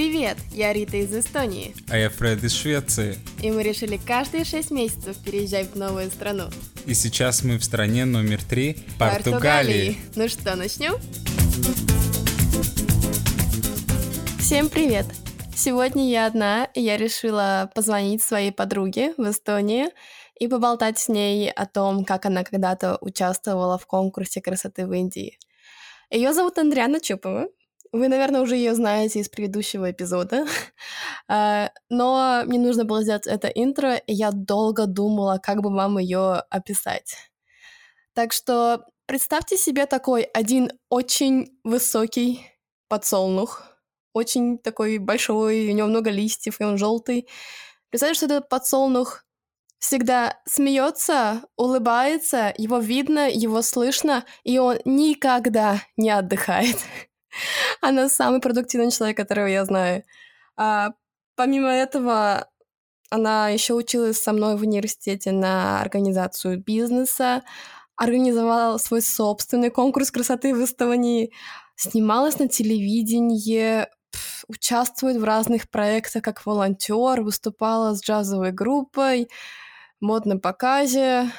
Привет, я Рита из Эстонии. А я Фред из Швеции. И мы решили каждые шесть месяцев переезжать в новую страну. И сейчас мы в стране номер три – Португалии. Ну что, начнем? Всем привет! Сегодня я одна, и я решила позвонить своей подруге в Эстонии и поболтать с ней о том, как она когда-то участвовала в конкурсе красоты в Индии. Ее зовут Андриана Чупова, вы, наверное, уже ее знаете из предыдущего эпизода, а, но мне нужно было сделать это интро, и я долго думала, как бы вам ее описать. Так что представьте себе такой один очень высокий подсолнух, очень такой большой, у него много листьев, и он желтый. Представьте, что этот подсолнух всегда смеется, улыбается, его видно, его слышно, и он никогда не отдыхает. Она самый продуктивный человек, которого я знаю. А, помимо этого, она еще училась со мной в университете на организацию бизнеса, организовала свой собственный конкурс красоты в Эстонии, снималась на телевидении, участвует в разных проектах как волонтер, выступала с джазовой группой, модном показе.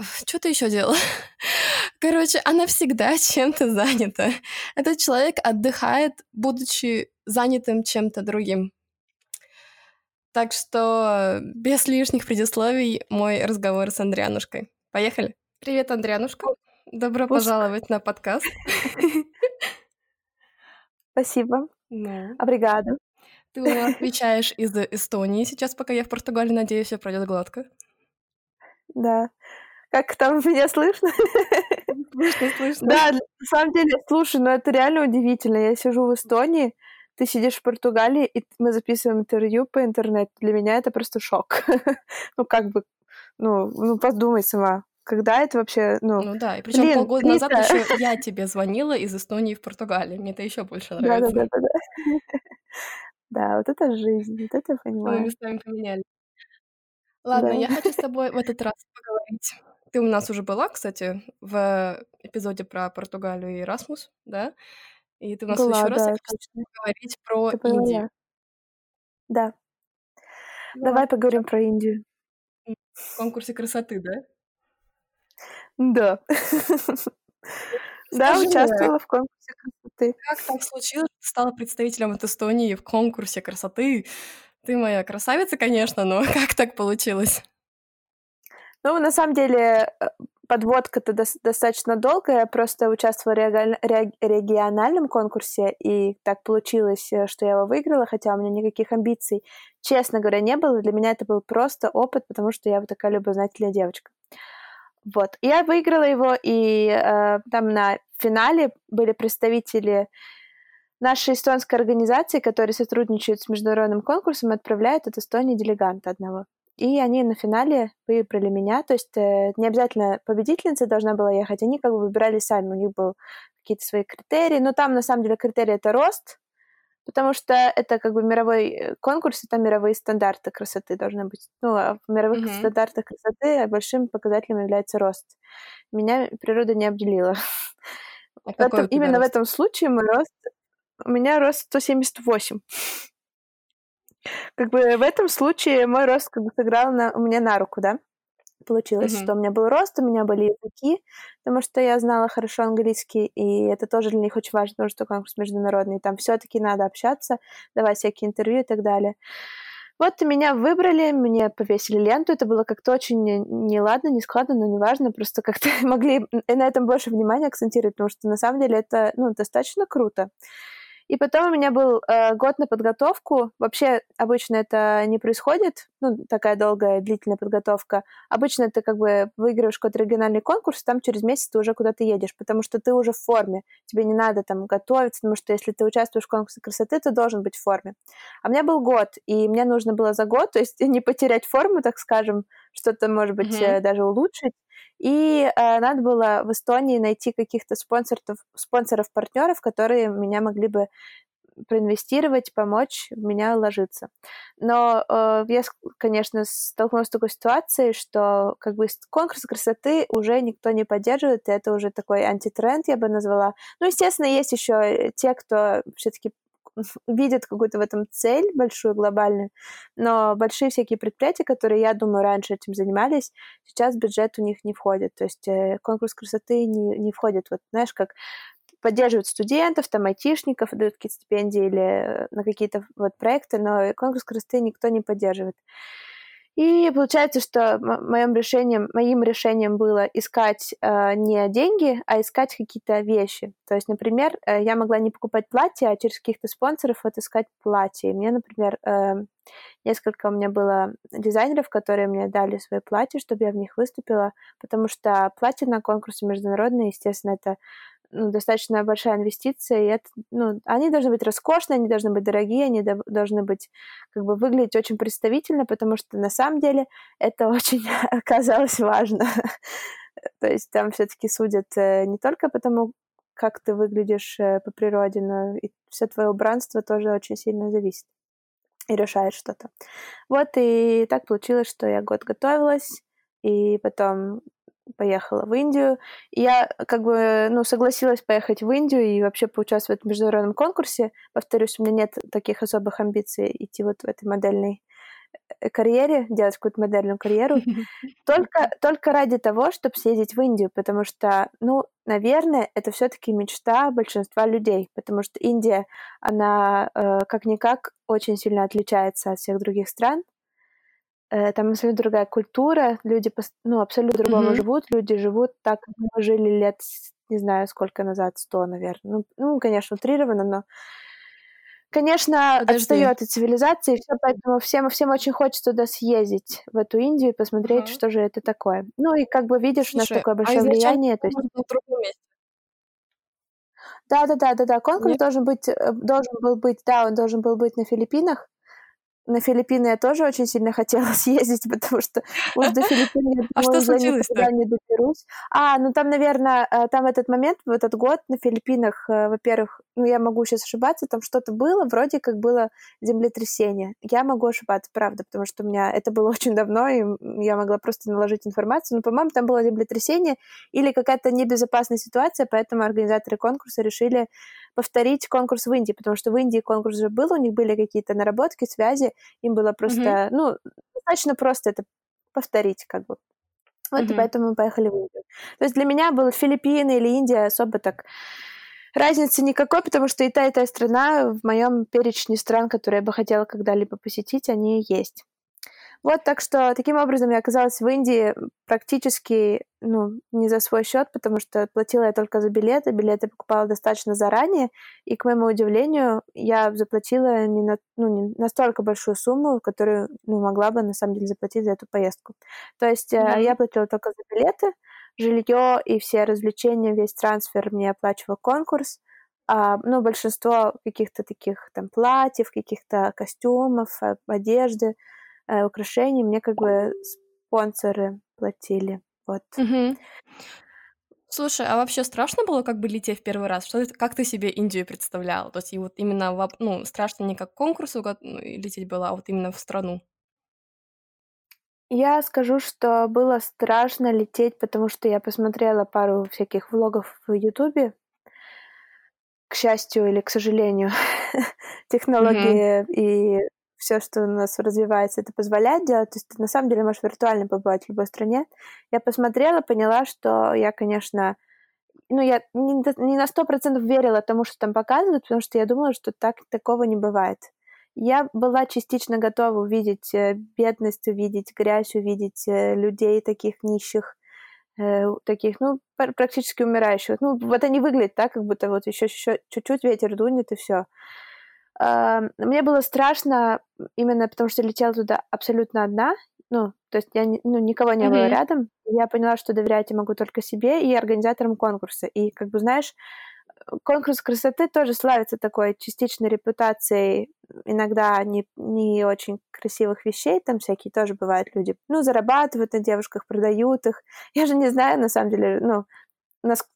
Что ты еще делала? Короче, она всегда чем-то занята. Этот человек отдыхает, будучи занятым чем-то другим. Так что без лишних предисловий мой разговор с Андрианушкой. Поехали. Привет, Андрианушка. Добро Пуск. пожаловать на подкаст. Спасибо. Ну. Обригада. Ты у нас отвечаешь из Эстонии сейчас, пока я в Португалии. Надеюсь, все пройдет гладко. Да. Как там меня слышно? Слышно, слышно. Да, на самом деле, слушай, ну это реально удивительно. Я сижу в Эстонии, ты сидишь в Португалии, и мы записываем интервью по интернету. Для меня это просто шок. ну, как бы, ну, ну, подумай сама. Когда это вообще, ну... Ну да, и причем блин, полгода назад еще я тебе звонила из Эстонии в Португалии. Мне это еще больше нравится. Да, да, да, да. Да, вот это жизнь, вот это понимаю. Мы местами поменяли. Ладно, я хочу с тобой в этот раз поговорить ты у нас уже была, кстати, в эпизоде про Португалию и Erasmus, да? И ты у нас была, еще раз да, хочешь поговорить про ты Индию. Да. да. Давай поговорим про Индию. В конкурсе красоты, да? Да. Да, участвовала в конкурсе красоты. Как так случилось, что стала представителем от Эстонии в конкурсе красоты? Ты моя красавица, конечно, но как так получилось? Ну, на самом деле, э, подводка-то до- достаточно долгая. Я просто участвовала в региональном конкурсе, и так получилось, э, что я его выиграла, хотя у меня никаких амбиций, честно говоря, не было. Для меня это был просто опыт, потому что я вот такая любознательная девочка. Вот. Я выиграла его, и э, там на финале были представители нашей эстонской организации, которые сотрудничают с международным конкурсом, отправляют от Эстонии делеганта одного. И они на финале выбрали меня. То есть э, не обязательно победительница должна была ехать, они как бы выбирали сами. У них был какие-то свои критерии. Но там на самом деле критерий это рост, потому что это как бы мировой э, конкурс, и там мировые стандарты красоты должны быть. Ну, а в мировых mm-hmm. стандартах красоты большим показателем является рост. Меня природа не обделила. А в этом, именно рост? в этом случае мой рост... У меня рост 178. Как бы в этом случае мой рост как бы сыграл на, у меня на руку, да? Получилось, mm-hmm. что у меня был рост, у меня были языки, потому что я знала хорошо английский, и это тоже для них очень важно, потому что конкурс международный, там все-таки надо общаться, давать всякие интервью и так далее. Вот меня выбрали, мне повесили ленту, это было как-то очень неладно, не складно, но неважно, просто как-то могли на этом больше внимания акцентировать, потому что на самом деле это ну, достаточно круто. И потом у меня был э, год на подготовку. Вообще обычно это не происходит, ну, такая долгая, длительная подготовка. Обычно ты как бы выигрываешь какой-то региональный конкурс, там через месяц ты уже куда-то едешь, потому что ты уже в форме. Тебе не надо там готовиться, потому что если ты участвуешь в конкурсе красоты, ты должен быть в форме. А у меня был год, и мне нужно было за год, то есть не потерять форму, так скажем, что-то, может быть, mm-hmm. даже улучшить. И э, надо было в Эстонии найти каких-то спонсоров, спонсоров-партнеров, которые меня могли бы проинвестировать, помочь в меня ложиться. Но э, я, конечно, столкнулась с такой ситуацией, что как бы конкурс красоты уже никто не поддерживает, и это уже такой антитренд, я бы назвала. Ну, естественно, есть еще те, кто все-таки видят какую-то в этом цель большую, глобальную, но большие всякие предприятия, которые, я думаю, раньше этим занимались, сейчас бюджет у них не входит, то есть э, конкурс красоты не, не входит, вот знаешь, как поддерживают студентов, там, айтишников, дают какие-то стипендии или э, на какие-то вот проекты, но конкурс красоты никто не поддерживает. И получается, что моим решением, моим решением было искать э, не деньги, а искать какие-то вещи. То есть, например, э, я могла не покупать платье, а через каких-то спонсоров вот искать платье. И мне, например, э, несколько у меня было дизайнеров, которые мне дали свои платья, чтобы я в них выступила, потому что платье на конкурсе международные, естественно, это ну, достаточно большая инвестиция, и это, ну, они должны быть роскошные, они должны быть дорогие, они до, должны быть, как бы, выглядеть очень представительно, потому что на самом деле это очень оказалось важно. То есть там все-таки судят э, не только потому, как ты выглядишь э, по природе, но и все твое убранство тоже очень сильно зависит и решает что-то. Вот, и так получилось, что я год готовилась, и потом поехала в Индию. И я как бы, ну, согласилась поехать в Индию и вообще поучаствовать в международном конкурсе. Повторюсь, у меня нет таких особых амбиций идти вот в этой модельной э, карьере, делать какую-то модельную карьеру, только, только ради того, чтобы съездить в Индию, потому что, ну, наверное, это все-таки мечта большинства людей, потому что Индия, она э, как-никак очень сильно отличается от всех других стран, там абсолютно другая культура, люди ну, абсолютно другому mm-hmm. живут, люди живут так, как мы жили лет, не знаю, сколько назад, сто, наверное. Ну, ну конечно, утрированно, но конечно, Подожди. отстает от цивилизации, все, поэтому всем, всем очень хочется туда съездить, в эту Индию, и посмотреть, uh-huh. что же это такое. Ну и как бы видишь, Слушай, у нас такое а большое а влияние. То есть... Да, да, да, да, да. Конкурс Нет. должен быть, э, должен был быть, да, он должен был быть на Филиппинах на Филиппины я тоже очень сильно хотела съездить, потому что уж до Филиппин я а что случилось никогда не доберусь. А, ну там, наверное, э, там этот момент, в этот год на Филиппинах, э, во-первых, ну я могу сейчас ошибаться, там что-то было, вроде как было землетрясение. Я могу ошибаться, правда, потому что у меня это было очень давно, и я могла просто наложить информацию, но, по-моему, там было землетрясение или какая-то небезопасная ситуация, поэтому организаторы конкурса решили повторить конкурс в Индии, потому что в Индии конкурс уже был, у них были какие-то наработки, связи, им было просто, mm-hmm. ну, достаточно просто это повторить, как бы. Вот, mm-hmm. и поэтому мы поехали в Индию. То есть для меня было Филиппины или Индия особо так разницы никакой, потому что и та, и та страна в моем перечне стран, которые я бы хотела когда-либо посетить, они есть. Вот, так что таким образом я оказалась в Индии практически ну, не за свой счет, потому что платила я только за билеты, билеты покупала достаточно заранее, и, к моему удивлению, я заплатила не, на, ну, не настолько большую сумму, которую ну, могла бы, на самом деле, заплатить за эту поездку. То есть mm-hmm. я платила только за билеты, жилье и все развлечения, весь трансфер мне оплачивал конкурс, а, ну, большинство каких-то таких там платьев, каких-то костюмов, а, одежды, э, украшений мне как бы спонсоры платили. Вот. Угу. Слушай, а вообще страшно было как бы лететь в первый раз? Что как ты себе Индию представлял? То есть и вот именно, ну, страшно не как конкурсу ну, лететь было, а вот именно в страну. Я скажу, что было страшно лететь, потому что я посмотрела пару всяких влогов в Ютубе. К счастью или к сожалению, технологии mm-hmm. и все, что у нас развивается, это позволяет делать. То есть ты на самом деле можешь виртуально побывать в любой стране. Я посмотрела, поняла, что я, конечно, ну, я не на сто процентов верила тому, что там показывают, потому что я думала, что так такого не бывает. Я была частично готова увидеть э, бедность, увидеть грязь, увидеть э, людей таких нищих, э, таких, ну, практически умирающих. Ну, вот они выглядят так, как будто вот еще чуть-чуть ветер дунет и все. Мне было страшно именно потому, что летела туда абсолютно одна. Ну, то есть я, ну, никого не mm-hmm. было рядом. Я поняла, что доверять я могу только себе и организаторам конкурса. И, как бы, знаешь, конкурс красоты тоже славится такой частичной репутацией иногда не, не очень красивых вещей, там всякие тоже бывают люди, ну, зарабатывают на девушках, продают их. Я же не знаю, на самом деле, ну,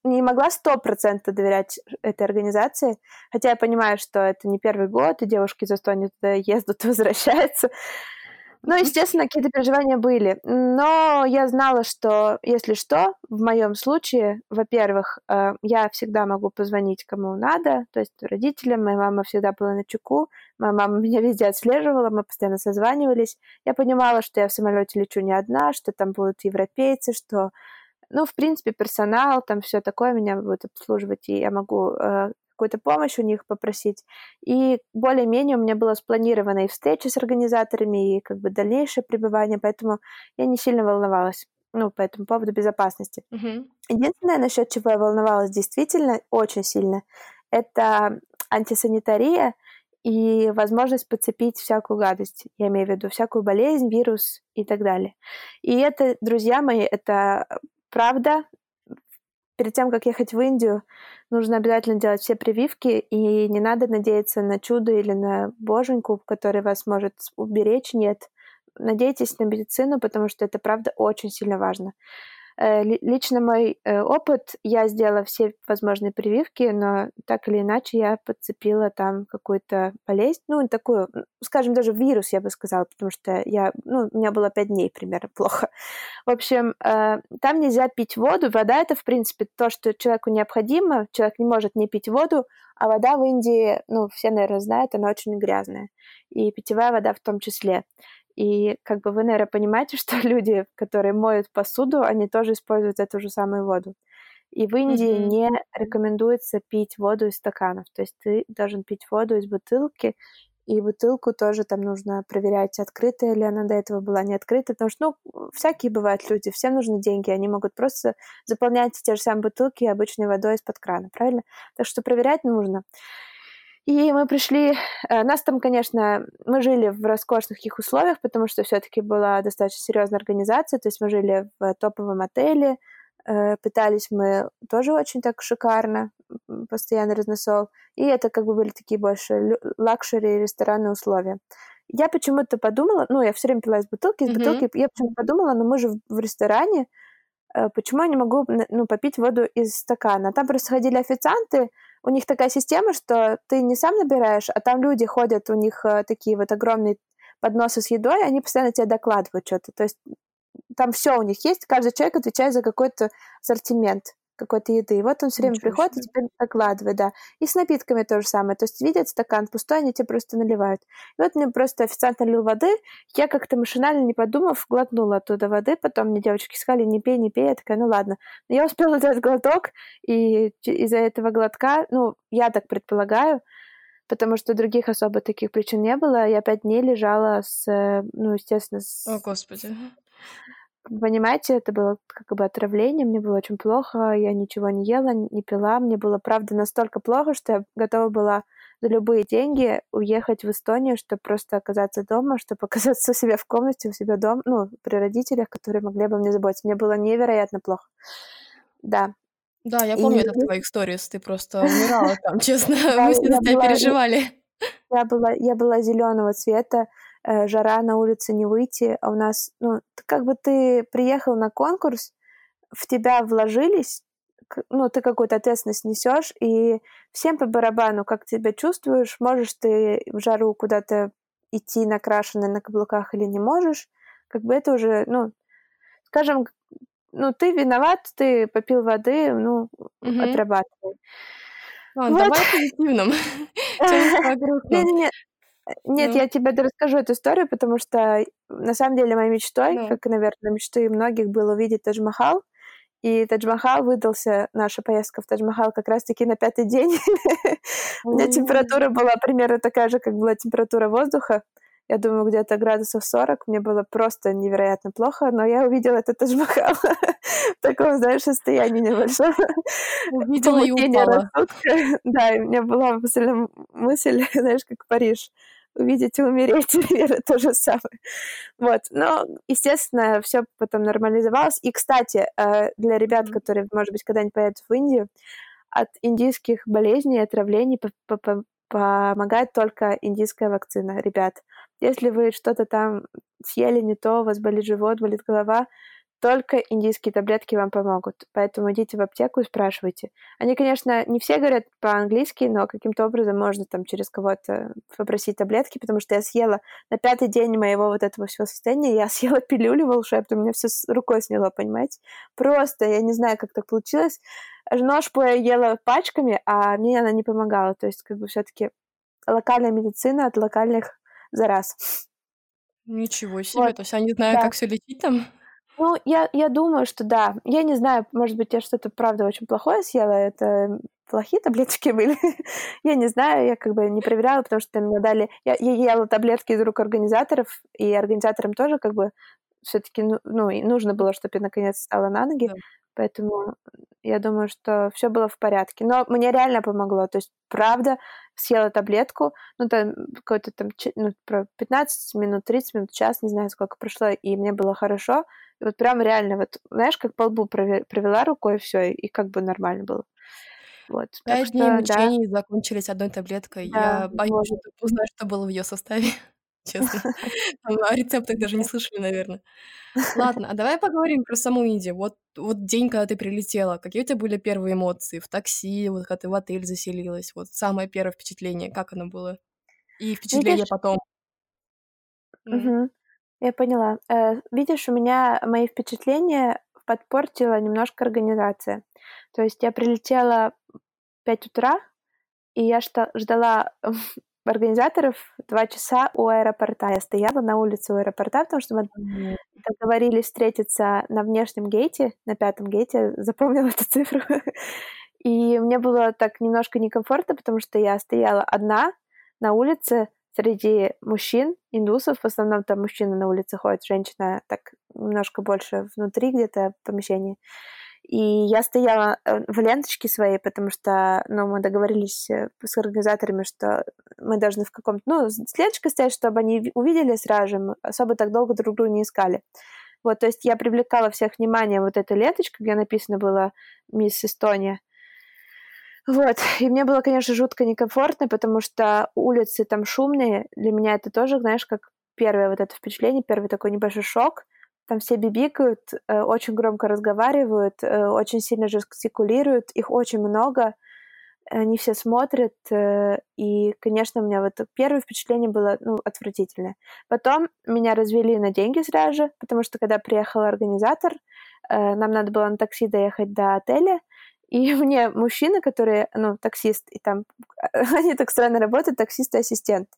не могла сто процентов доверять этой организации, хотя я понимаю, что это не первый год, и девушки за сто не туда ездят, возвращаются. Ну, естественно, какие-то переживания были. Но я знала, что, если что, в моем случае, во-первых, э, я всегда могу позвонить кому надо, то есть родителям. Моя мама всегда была на чеку. Моя мама меня везде отслеживала, мы постоянно созванивались. Я понимала, что я в самолете лечу не одна, что там будут европейцы, что ну, в принципе, персонал, там все такое меня будет обслуживать, и я могу э, какую-то помощь у них попросить. И более-менее у меня было спланировано и встречи с организаторами, и как бы дальнейшее пребывание, поэтому я не сильно волновалась ну, по этому поводу безопасности. Mm-hmm. Единственное, насчет чего я волновалась действительно очень сильно, это антисанитария и возможность подцепить всякую гадость. Я имею в виду всякую болезнь, вирус и так далее. И это, друзья мои, это правда. Перед тем, как ехать в Индию, нужно обязательно делать все прививки, и не надо надеяться на чудо или на боженьку, который вас может уберечь. Нет. Надейтесь на медицину, потому что это, правда, очень сильно важно. Э, лично мой э, опыт, я сделала все возможные прививки, но так или иначе я подцепила там какую-то болезнь, ну, такую, скажем, даже вирус, я бы сказала, потому что я, ну, у меня было пять дней примерно плохо. В общем, э, там нельзя пить воду. Вода — это, в принципе, то, что человеку необходимо. Человек не может не пить воду, а вода в Индии, ну, все, наверное, знают, она очень грязная. И питьевая вода в том числе. И как бы вы, наверное, понимаете, что люди, которые моют посуду, они тоже используют эту же самую воду. И в Индии mm-hmm. не рекомендуется пить воду из стаканов. То есть ты должен пить воду из бутылки, и бутылку тоже там нужно проверять, открытая ли она до этого была, не открытая, потому что, ну, всякие бывают люди, всем нужны деньги, они могут просто заполнять те же самые бутылки обычной водой из-под крана, правильно? Так что проверять нужно. И мы пришли, э, нас там, конечно, мы жили в роскошных их условиях, потому что все-таки была достаточно серьезная организация, то есть мы жили в топовом отеле, э, питались мы тоже очень так шикарно, постоянно разносол, и это как бы были такие больше luxury ресторанные условия. Я почему-то подумала, ну, я все время пила из бутылки, из mm-hmm. бутылки, я почему-то подумала, ну, мы же в ресторане, э, почему я не могу, ну, попить воду из стакана? Там просто ходили официанты, у них такая система, что ты не сам набираешь, а там люди ходят, у них э, такие вот огромные подносы с едой, они постоянно тебе докладывают что-то. То есть там все у них есть, каждый человек отвечает за какой-то ассортимент какой-то еды. И вот он все время Ничего приходит себе. и тебе докладывает, да. И с напитками то же самое. То есть видят стакан пустой, они тебе просто наливают. И вот мне просто официант налил воды, я как-то машинально, не подумав, глотнула оттуда воды, потом мне девочки сказали, не пей, не пей, я такая, ну ладно. Но я успела сделать глоток, и из-за этого глотка, ну, я так предполагаю, потому что других особо таких причин не было. Я пять дней лежала с, э, ну, естественно, с... О, Господи понимаете, это было как бы отравление, мне было очень плохо, я ничего не ела, не пила, мне было, правда, настолько плохо, что я готова была за любые деньги уехать в Эстонию, чтобы просто оказаться дома, чтобы оказаться у себя в комнате, у себя дома, ну, при родителях, которые могли обо мне заботиться. Мне было невероятно плохо. Да. Да, я помню и... это в твоих сторис, ты просто умирала там, честно, мы за тебя переживали. Я была, я была зеленого цвета, жара на улице не выйти, а у нас, ну, как бы ты приехал на конкурс, в тебя вложились, ну, ты какую-то ответственность несешь, и всем по барабану, как ты себя чувствуешь, можешь ты в жару куда-то идти накрашенный на каблуках или не можешь, как бы это уже, ну, скажем, ну, ты виноват, ты попил воды, ну, угу. отрабатывай. Ладно, вот. давай позитивным. Не-не-не, нет, ну. я тебе расскажу эту историю, потому что на самом деле моей мечтой, ну. как, наверное, мечтой многих было увидеть Тадж-Махал, и Тадж-Махал выдался, наша поездка в Тадж-Махал как раз-таки на пятый день. У меня температура была примерно такая же, как была температура воздуха. Я думаю, где-то градусов 40. Мне было просто невероятно плохо, но я увидела этот Тадж-Махал в таком, знаешь, состоянии небольшого. Увидела и упала. Да, и у меня была мысль, знаешь, как Париж увидеть и умереть, наверное, то же самое. Вот. Но, естественно, все потом нормализовалось. И, кстати, э, для ребят, которые, может быть, когда-нибудь поедут в Индию, от индийских болезней и отравлений помогает только индийская вакцина, ребят. Если вы что-то там съели не то, у вас болит живот, болит голова, только индийские таблетки вам помогут. Поэтому идите в аптеку и спрашивайте. Они, конечно, не все говорят по-английски, но каким-то образом можно там через кого-то попросить таблетки, потому что я съела на пятый день моего вот этого всего состояния, я съела пилюлю волшебную, меня все с рукой сняло, понимаете? Просто, я не знаю, как так получилось. Ножку я ела пачками, а мне она не помогала. То есть, как бы все-таки локальная медицина от локальных зараз. Ничего себе, вот. то есть они знают, да. как все лечить там? Ну, я, я думаю, что да. Я не знаю, может быть, я что-то, правда, очень плохое съела. Это плохие таблетки были. я не знаю, я как бы не проверяла, потому что мне дали... Я, я ела таблетки из рук организаторов, и организаторам тоже как бы все-таки ну, ну, нужно было, чтобы я наконец стала на ноги. Да. Поэтому я думаю, что все было в порядке. Но мне реально помогло. То есть, правда, съела таблетку, ну, там, какой-то там, ну, про 15 минут, 30 минут, час, не знаю, сколько прошло, и мне было хорошо. И вот прям реально, вот, знаешь, как по лбу провела рукой, и все, и как бы нормально было. Вот. Пять дней мучений да. закончились одной таблеткой. Да, Я боюсь, может. что что было в ее составе. Честно. О рецептах даже не слышали, наверное. Ладно, а давай поговорим про саму Индию. Вот, вот день, когда ты прилетела, какие у тебя были первые эмоции в такси, вот когда ты в отель заселилась? Вот самое первое впечатление, как оно было? И впечатление Видишь? потом. Угу. Я поняла. Э, видишь, у меня мои впечатления подпортила немножко организация. То есть я прилетела в 5 утра, и я ждала организаторов два часа у аэропорта. Я стояла на улице у аэропорта, потому что мы договорились встретиться на внешнем гейте, на пятом гейте, запомнила эту цифру. И мне было так немножко некомфортно, потому что я стояла одна на улице среди мужчин, индусов, в основном там мужчины на улице ходят, женщина так немножко больше внутри где-то в помещении. И я стояла э, в ленточке своей, потому что, ну, мы договорились э, с организаторами, что мы должны в каком-то, ну, с ленточкой стоять, чтобы они увидели сразу же, мы особо так долго друг друга не искали. Вот, то есть я привлекала всех внимание вот этой ленточкой, где написано было «Мисс Эстония». Вот, и мне было, конечно, жутко некомфортно, потому что улицы там шумные. Для меня это тоже, знаешь, как первое вот это впечатление, первый такой небольшой шок. Там все бибикают, э, очень громко разговаривают, э, очень сильно жестикулируют, их очень много, они все смотрят, э, и, конечно, у меня вот первое впечатление было, ну, отвратительное. Потом меня развели на деньги сразу же, потому что когда приехал организатор, нам надо было на такси доехать до отеля, и мне мужчина, который, ну, таксист, и там, они так странно работают, таксист и ассистент.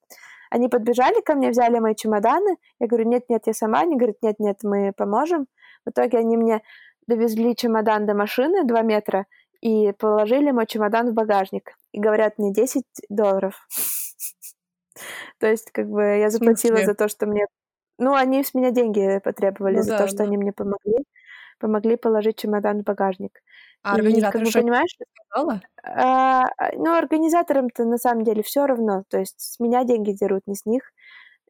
Они подбежали ко мне, взяли мои чемоданы. Я говорю, нет-нет, я сама. Они говорят, нет-нет, мы поможем. В итоге они мне довезли чемодан до машины 2 метра и положили мой чемодан в багажник. И говорят мне 10 долларов. То есть, как бы, я заплатила за то, что мне... Ну, они с меня деньги потребовали ну, за то, что да. они мне помогли. Помогли положить чемодан в багажник. А организатор что понимаешь? сказала? А, ну, организаторам-то на самом деле все равно. То есть с меня деньги дерут, не с них.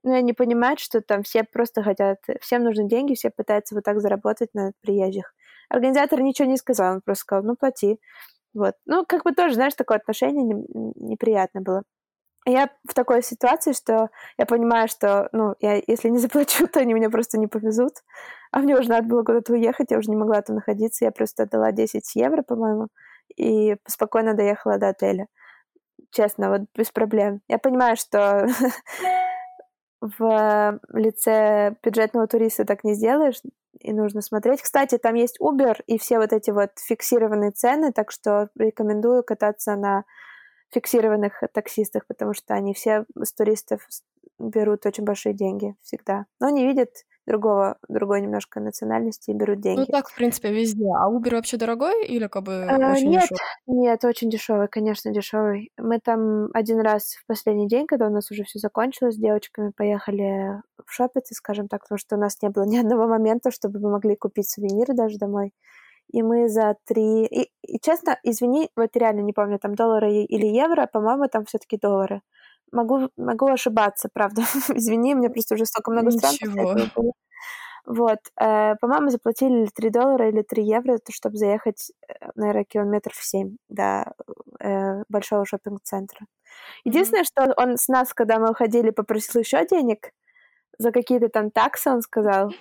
Но они понимают, что там все просто хотят, всем нужны деньги, все пытаются вот так заработать на приезжих. Организатор ничего не сказал, он просто сказал, ну, плати. Вот. Ну, как бы тоже, знаешь, такое отношение неприятно было я в такой ситуации, что я понимаю, что, ну, я, если не заплачу, то они меня просто не повезут. А мне уже надо было куда-то уехать, я уже не могла там находиться. Я просто отдала 10 евро, по-моему, и спокойно доехала до отеля. Честно, вот без проблем. Я понимаю, что в лице бюджетного туриста так не сделаешь, и нужно смотреть. Кстати, там есть Uber и все вот эти вот фиксированные цены, так что рекомендую кататься на фиксированных таксистах, потому что они все с туристов берут очень большие деньги всегда. Но они видят другого, другой немножко национальности и берут ну деньги. Ну так, в принципе, везде. А Uber вообще дорогой или как бы а, очень Нет, дешевый? нет, очень дешевый, конечно, дешевый. Мы там один раз в последний день, когда у нас уже все закончилось, с девочками поехали в шопиться, скажем так, потому что у нас не было ни одного момента, чтобы мы могли купить сувениры даже домой и мы за три... И, и честно, извини, вот реально не помню, там доллары или евро, по-моему, там все таки доллары. Могу, могу ошибаться, правда. извини, мне просто уже столько много стран было. Вот, э, по-моему, заплатили 3 доллара или 3 евро, чтобы заехать, э, наверное, километров 7 до э, большого шопинг-центра. Единственное, mm-hmm. что он с нас, когда мы уходили, попросил еще денег за какие-то там таксы, он сказал,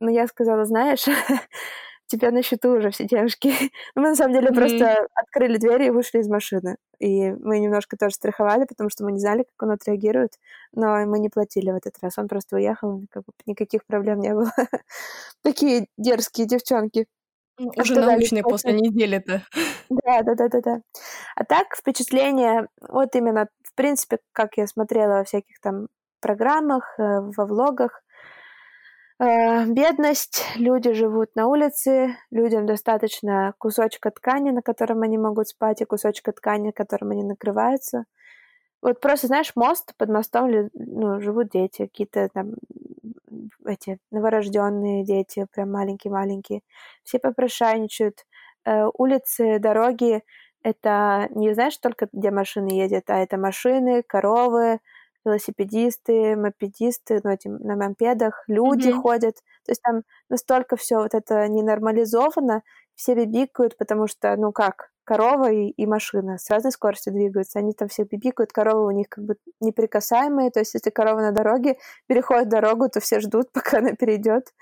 но я сказала, знаешь, тебя на счету уже все девушки. мы на самом деле mm-hmm. просто открыли двери и вышли из машины. И мы немножко тоже страховали, потому что мы не знали, как он отреагирует. Но мы не платили в этот раз. Он просто уехал, как бы никаких проблем не было. Такие дерзкие девчонки. Уже научные после недели-то. Да, да, да, да, да. А так, впечатление, вот именно, в принципе, как я смотрела во всяких там программах, э, во влогах, бедность, люди живут на улице, людям достаточно кусочка ткани, на котором они могут спать, и кусочка ткани, которым они накрываются. Вот просто, знаешь, мост, под мостом ну, живут дети, какие-то там эти новорожденные дети, прям маленькие-маленькие. Все попрошайничают. Э, улицы, дороги — это не, знаешь, только где машины ездят, а это машины, коровы, велосипедисты, мопедисты, ну, эти на мопедах, люди mm-hmm. ходят. То есть там настолько все вот это ненормализовано, все бибикают, потому что, ну как, корова и, и машина с разной скоростью двигаются, они там все бибикают, коровы у них как бы неприкасаемые, то есть если корова на дороге переходит дорогу, то все ждут, пока она перейдет.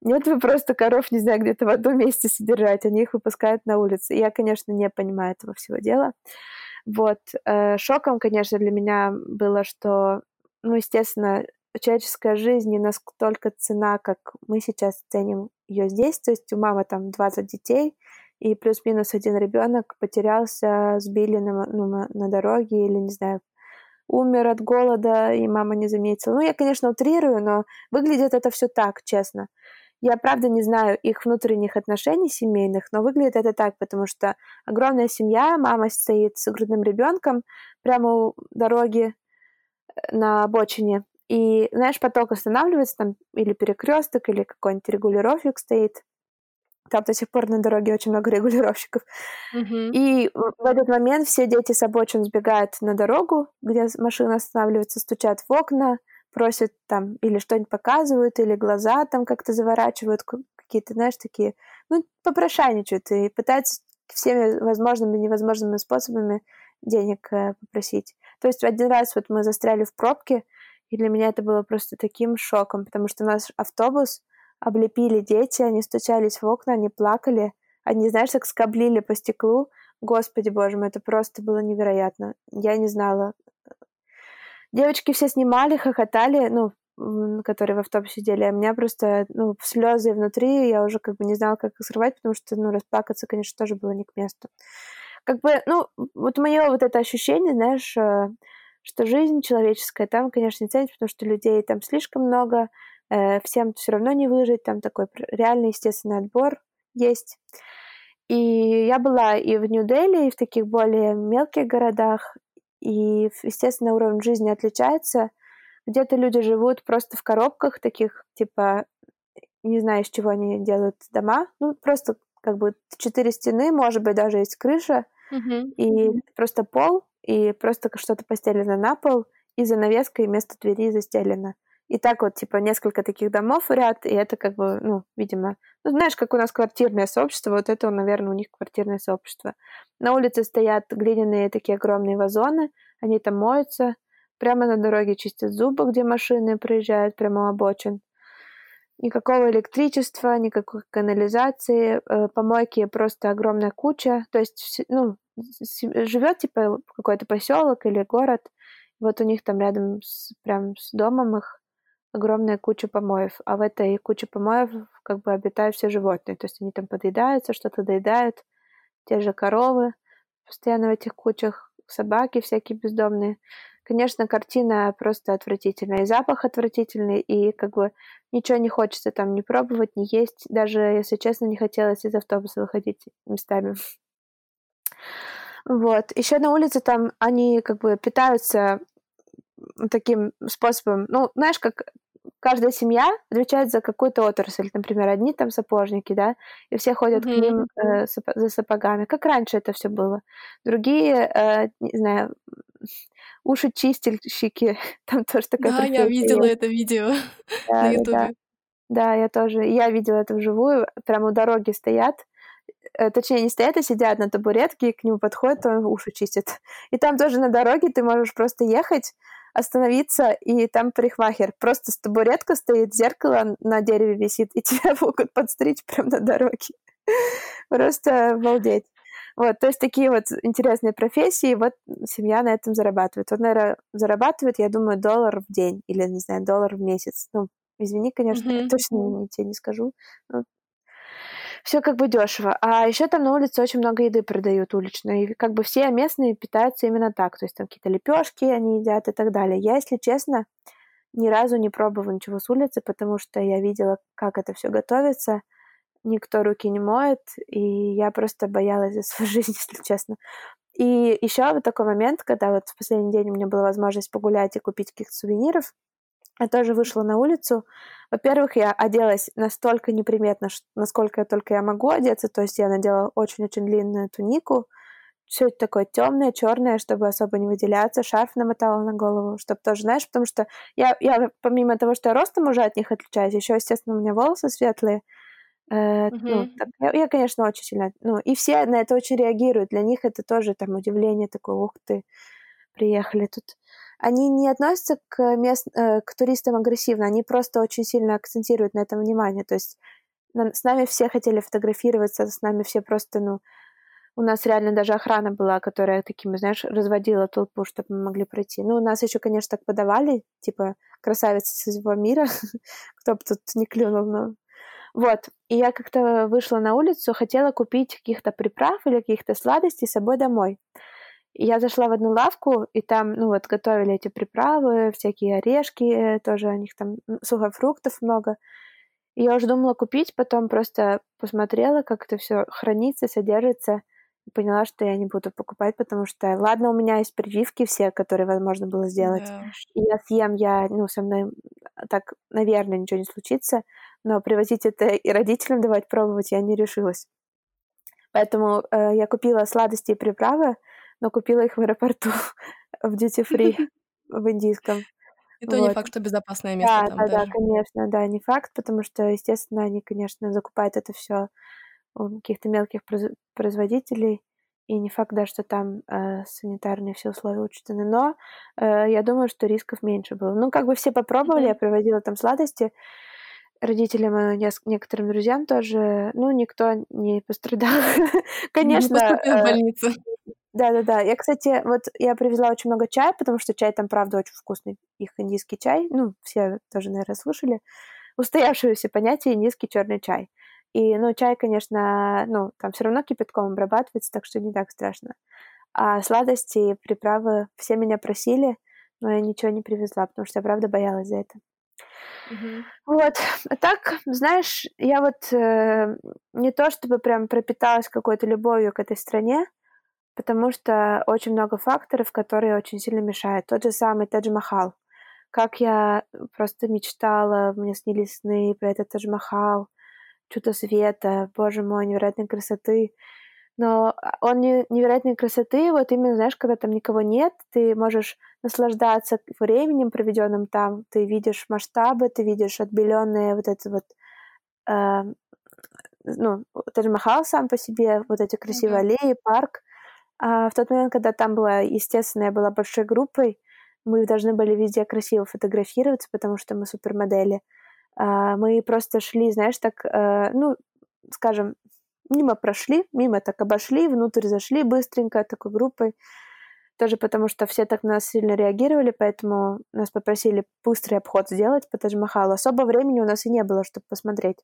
Нет, вы просто коров, не знаю, где-то в одном месте содержать, они их выпускают на улице. Я, конечно, не понимаю этого всего дела. Вот. Э, шоком, конечно, для меня было, что, ну, естественно, человеческая жизнь не настолько цена, как мы сейчас ценим ее здесь. То есть у мамы там 20 детей, и плюс-минус один ребенок потерялся, сбили на, ну, на дороге или, не знаю, умер от голода, и мама не заметила. Ну, я, конечно, утрирую, но выглядит это все так, честно. Я, правда, не знаю их внутренних отношений семейных, но выглядит это так, потому что огромная семья, мама стоит с грудным ребенком прямо у дороги э, на обочине, и, знаешь, поток останавливается там или перекресток, или какой-нибудь регулировщик стоит. Там до сих пор на дороге очень много регулировщиков. Mm-hmm. И в этот момент все дети с обочин сбегают на дорогу, где машина останавливается, стучат в окна, просят там или что-нибудь показывают, или глаза там как-то заворачивают, какие-то, знаешь, такие, ну, попрошайничают и пытаются всеми возможными и невозможными способами денег э, попросить. То есть один раз вот мы застряли в пробке, и для меня это было просто таким шоком, потому что наш автобус облепили дети, они стучались в окна, они плакали, они, знаешь, так скоблили по стеклу. Господи боже мой, это просто было невероятно. Я не знала, Девочки все снимали, хохотали, ну, которые в автобусе сидели, а меня просто, ну, слезы внутри, я уже как бы не знала, как их срывать, потому что, ну, расплакаться, конечно, тоже было не к месту. Как бы, ну, вот мое вот это ощущение, знаешь, э, что жизнь человеческая там, конечно, не ценится, потому что людей там слишком много, э, всем все равно не выжить, там такой реальный естественный отбор есть. И я была и в Нью-Дели, и в таких более мелких городах, и, естественно, уровень жизни отличается. Где-то люди живут просто в коробках таких, типа, не знаю, из чего они делают дома. Ну, просто как бы четыре стены, может быть, даже есть крыша, mm-hmm. и просто пол, и просто что-то постелено на пол, и занавеска, и вместо двери застелено. И так вот, типа, несколько таких домов ряд, и это как бы, ну, видимо, знаешь, как у нас квартирное сообщество, вот это, наверное, у них квартирное сообщество. На улице стоят глиняные такие огромные вазоны, они там моются, прямо на дороге чистят зубы, где машины проезжают прямо обочин. Никакого электричества, никакой канализации, э, помойки просто огромная куча. То есть, ну, живет типа какой-то поселок или город, вот у них там рядом с, прям с домом их огромная куча помоев, а в этой куче помоев как бы обитают все животные, то есть они там подъедаются, что-то доедают, те же коровы постоянно в этих кучах, собаки всякие бездомные. Конечно, картина просто отвратительная, и запах отвратительный, и как бы ничего не хочется там не пробовать, не есть. Даже, если честно, не хотелось из автобуса выходить местами. Вот. Еще на улице там они как бы питаются таким способом. Ну, знаешь, как каждая семья отвечает за какую-то отрасль. Например, одни там сапожники, да, и все ходят mm-hmm. к ним э, за сапогами. Как раньше это все было. Другие, э, не знаю, уши чистильщики, там тоже такая Да, я видела есть. это видео да, на Ютубе. Да. да, я тоже. Я видела это вживую. Прямо у дороги стоят э, точнее, не стоят, а сидят на табуретке, и к нему подходят, он уши чистит. И там тоже на дороге ты можешь просто ехать, остановиться, и там парикмахер. Просто табуретка стоит, зеркало на дереве висит, и тебя могут подстричь прямо на дороге. Просто обалдеть. Вот, то есть такие вот интересные профессии, вот семья на этом зарабатывает. Вот, наверное, зарабатывает, я думаю, доллар в день или, не знаю, доллар в месяц. Ну, извини, конечно, mm-hmm. точно не, тебе не скажу. Но все как бы дешево. А еще там на улице очень много еды продают уличной. И как бы все местные питаются именно так. То есть там какие-то лепешки они едят и так далее. Я, если честно, ни разу не пробовала ничего с улицы, потому что я видела, как это все готовится. Никто руки не моет, и я просто боялась за свою жизнь, если честно. И еще вот такой момент, когда вот в последний день у меня была возможность погулять и купить каких-то сувениров, я тоже вышла на улицу. Во-первых, я оделась настолько неприметно, насколько только я могу одеться. То есть я надела очень-очень длинную тунику, все это такое темное, черное, чтобы особо не выделяться, шарф намотала на голову, чтобы тоже, знаешь, потому что я, я помимо того, что я ростом уже от них отличаюсь, еще, естественно, у меня волосы светлые, Uh-huh. Ну, так, я, я, конечно, очень сильно... Ну, и все на это очень реагируют. Для них это тоже там удивление такое, ух ты, приехали тут они не относятся к, мест, э, к туристам агрессивно, они просто очень сильно акцентируют на этом внимание. То есть с нами все хотели фотографироваться, с нами все просто, ну, у нас реально даже охрана была, которая такими, знаешь, разводила толпу, чтобы мы могли пройти. Ну, у нас еще, конечно, так подавали, типа, красавицы со всего мира, кто бы тут не клюнул, но... Вот, и я как-то вышла на улицу, хотела купить каких-то приправ или каких-то сладостей с собой домой я зашла в одну лавку, и там, ну вот, готовили эти приправы, всякие орешки, тоже у них там сухофруктов много. И я уже думала купить, потом просто посмотрела, как это все хранится, содержится, и поняла, что я не буду покупать, потому что, ладно, у меня есть прививки все, которые возможно было сделать, да. и я съем, я, ну, со мной так, наверное, ничего не случится, но привозить это и родителям давать пробовать я не решилась. Поэтому э, я купила сладости и приправы, но купила их в аэропорту в duty free в индийском. И то вот. не факт, что безопасное место да, там Да, даже. да, конечно, да, не факт, потому что, естественно, они, конечно, закупают это все у каких-то мелких производителей, и не факт, да, что там э, санитарные все условия учтены, но э, я думаю, что рисков меньше было. Ну, как бы все попробовали, mm-hmm. я приводила там сладости, родителям и некоторым друзьям тоже, ну, никто не пострадал. Конечно. Не поступил в э, больницу. Да-да-да. Я, кстати, вот я привезла очень много чая, потому что чай там, правда, очень вкусный. Их индийский чай, ну, все тоже, наверное, слышали. Устоявшееся понятие индийский черный чай. И, ну, чай, конечно, ну, там все равно кипятком обрабатывается, так что не так страшно. А сладости, приправы все меня просили, но я ничего не привезла, потому что я, правда, боялась за это. Uh-huh. Вот. А так, знаешь, я вот э, не то чтобы прям пропиталась какой-то любовью к этой стране, потому что очень много факторов, которые очень сильно мешают. Тот же самый Тадж-Махал. Как я просто мечтала, мне снились сны про этот Тадж-Махал, чудо света, боже мой, невероятной красоты. Но он не, невероятной красоты, вот именно, знаешь, когда там никого нет, ты можешь наслаждаться временем, проведенным там, ты видишь масштабы, ты видишь отбеленные вот это вот э, ну, Тадж-Махал сам по себе, вот эти красивые mm-hmm. аллеи, парк, а в тот момент, когда там была, естественно, я была большой группой, мы должны были везде красиво фотографироваться, потому что мы супермодели. А, мы просто шли, знаешь, так, э, ну, скажем, мимо прошли, мимо так обошли, внутрь зашли быстренько такой группой. Тоже потому, что все так на нас сильно реагировали, поэтому нас попросили быстрый обход сделать по Тадж-Махалу. Особо времени у нас и не было, чтобы посмотреть.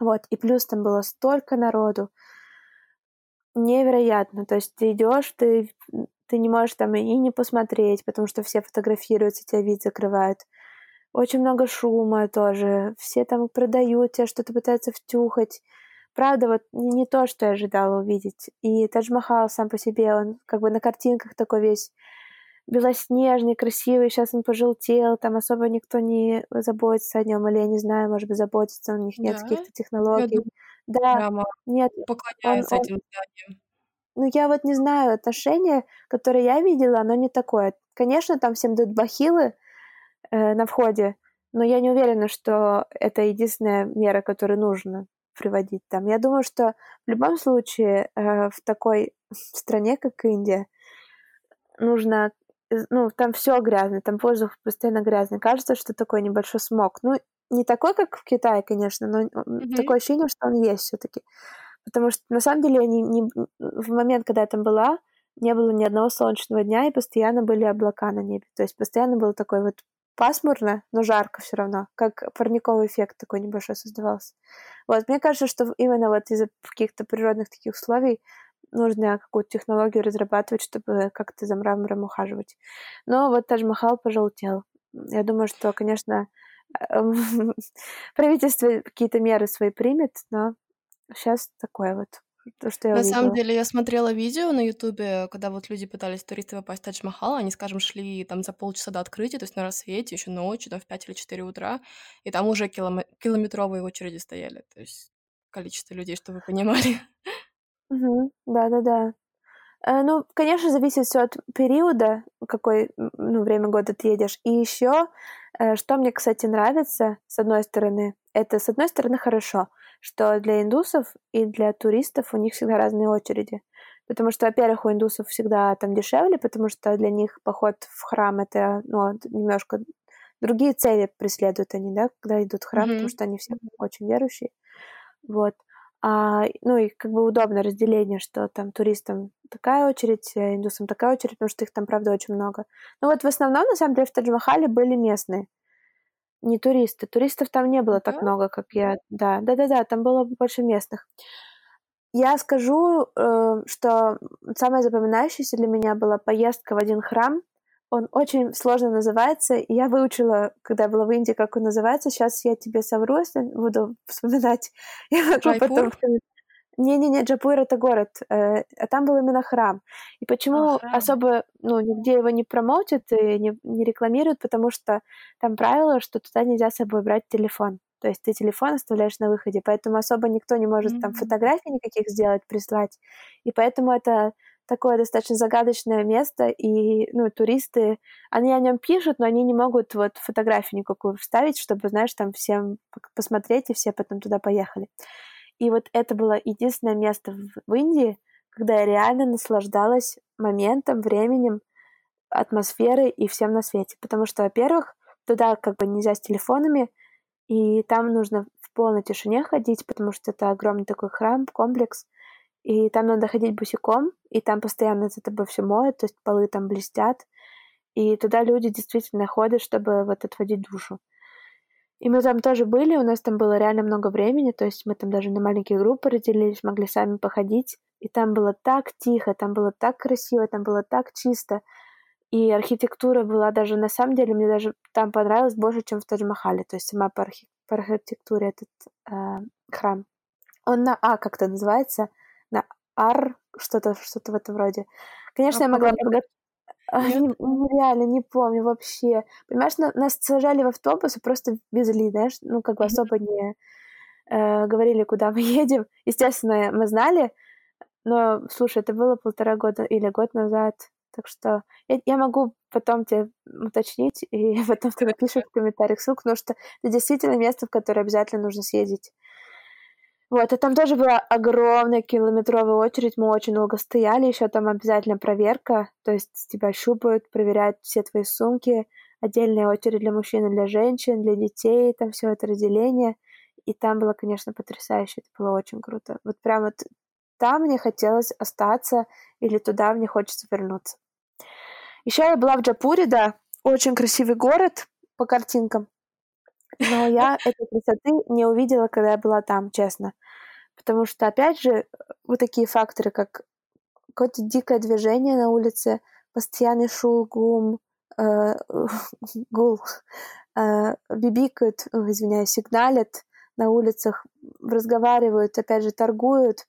Вот, и плюс там было столько народу невероятно. То есть ты идешь, ты, ты не можешь там и не посмотреть, потому что все фотографируются, тебя вид закрывают. Очень много шума тоже. Все там продают тебя, что-то пытаются втюхать. Правда, вот не, то, что я ожидала увидеть. И Тадж-Махал сам по себе, он как бы на картинках такой весь белоснежный, красивый, сейчас он пожелтел, там особо никто не заботится о нем, или я не знаю, может быть, заботится, у них нет да? каких-то технологий. Да, Прямо нет, поклоняется он, этим зданиям. Ну, я вот не знаю, отношение, которое я видела, оно не такое. Конечно, там всем дают бахилы э, на входе, но я не уверена, что это единственная мера, которая нужна. приводить там. Я думаю, что в любом случае э, в такой стране, как Индия, нужно ну, там все грязно, там воздух постоянно грязный. Кажется, что такой небольшой смог. Ну, не такой, как в Китае, конечно, но mm-hmm. такое ощущение, что он есть все-таки. Потому что на самом деле не, не, в момент, когда я там была, не было ни одного солнечного дня, и постоянно были облака на небе. То есть постоянно было такой вот пасмурно, но жарко все равно, как парниковый эффект такой небольшой создавался. Вот, мне кажется, что именно вот из-за каких-то природных таких условий нужно какую-то технологию разрабатывать, чтобы как-то за мрамором ухаживать. Но вот Тадж-Махал пожелтел. Я думаю, что, конечно, правительство какие-то меры свои примет, но сейчас такое вот. То, что я На увидела. самом деле, я смотрела видео на Ютубе, когда вот люди пытались, туристы попасть в Тадж-Махал, они, скажем, шли там за полчаса до открытия, то есть на рассвете, еще ночью, там в 5 или 4 утра, и там уже киломе- километровые очереди стояли, то есть количество людей, чтобы вы понимали. Угу, да-да-да. Э, ну, конечно, зависит все от периода, какой ну, время года ты едешь. И еще, что мне, кстати, нравится, с одной стороны, это, с одной стороны, хорошо, что для индусов и для туристов у них всегда разные очереди. Потому что, во-первых, у индусов всегда там дешевле, потому что для них поход в храм это ну, немножко другие цели преследуют они, да, когда идут в храм, mm-hmm. потому что они все очень верующие. Вот. А, ну и как бы удобно разделение, что там туристам такая очередь, а индусам такая очередь, потому что их там, правда, очень много. Ну вот в основном, на самом деле, в Тадж-Махале были местные, не туристы. Туристов там не было так много, как я... Да, да-да-да, там было больше местных. Я скажу, э, что самое запоминающееся для меня была поездка в один храм, он очень сложно называется. И я выучила, когда была в Индии, как он называется. Сейчас я тебе совру, если буду вспоминать. Я могу потом... Не-не-не, Джапур это город, э, а там был именно храм. И почему а, особо, ну, нигде его не промоутят и не, не рекламируют, потому что там правило, что туда нельзя с собой брать телефон. То есть ты телефон оставляешь на выходе, поэтому особо никто не может mm-hmm. там фотографий никаких сделать, прислать. И поэтому это такое достаточно загадочное место, и, ну, туристы, они о нем пишут, но они не могут вот фотографию никакую вставить, чтобы, знаешь, там всем посмотреть, и все потом туда поехали. И вот это было единственное место в Индии, когда я реально наслаждалась моментом, временем, атмосферой и всем на свете. Потому что, во-первых, туда как бы нельзя с телефонами, и там нужно в полной тишине ходить, потому что это огромный такой храм, комплекс, и там надо ходить босиком, и там постоянно за тобой все моют, то есть полы там блестят. И туда люди действительно ходят, чтобы вот отводить душу. И мы там тоже были, у нас там было реально много времени, то есть мы там даже на маленькие группы разделились, могли сами походить. И там было так тихо, там было так красиво, там было так чисто. И архитектура была даже, на самом деле, мне даже там понравилось больше, чем в Тадж-Махале. То есть сама по, архи... по архитектуре этот э, храм. Он на А как-то называется на ар, что-то что в этом роде. Конечно, а я могла. Не, нереально, не помню вообще. Понимаешь, на, нас сажали в автобус и просто везли, знаешь, ну, как бы особо не э, говорили, куда мы едем. Естественно, мы знали, но, слушай, это было полтора года или год назад, так что я, я могу потом тебе уточнить, и потом ты напишешь в комментариях ссылку, потому что это действительно место, в которое обязательно нужно съездить. Вот, и там тоже была огромная километровая очередь, мы очень долго стояли, еще там обязательно проверка, то есть тебя щупают, проверяют все твои сумки, отдельная очередь для мужчин и для женщин, для детей, там все это разделение. И там было, конечно, потрясающе, это было очень круто. Вот прям вот там мне хотелось остаться, или туда мне хочется вернуться. Еще я была в Джапуре, да, очень красивый город по картинкам. Но я этой красоты не увидела, когда я была там, честно. Потому что, опять же, вот такие факторы, как какое-то дикое движение на улице, постоянный шум, э, гул, э, бибикают, извиняюсь, сигналят на улицах, разговаривают, опять же, торгуют.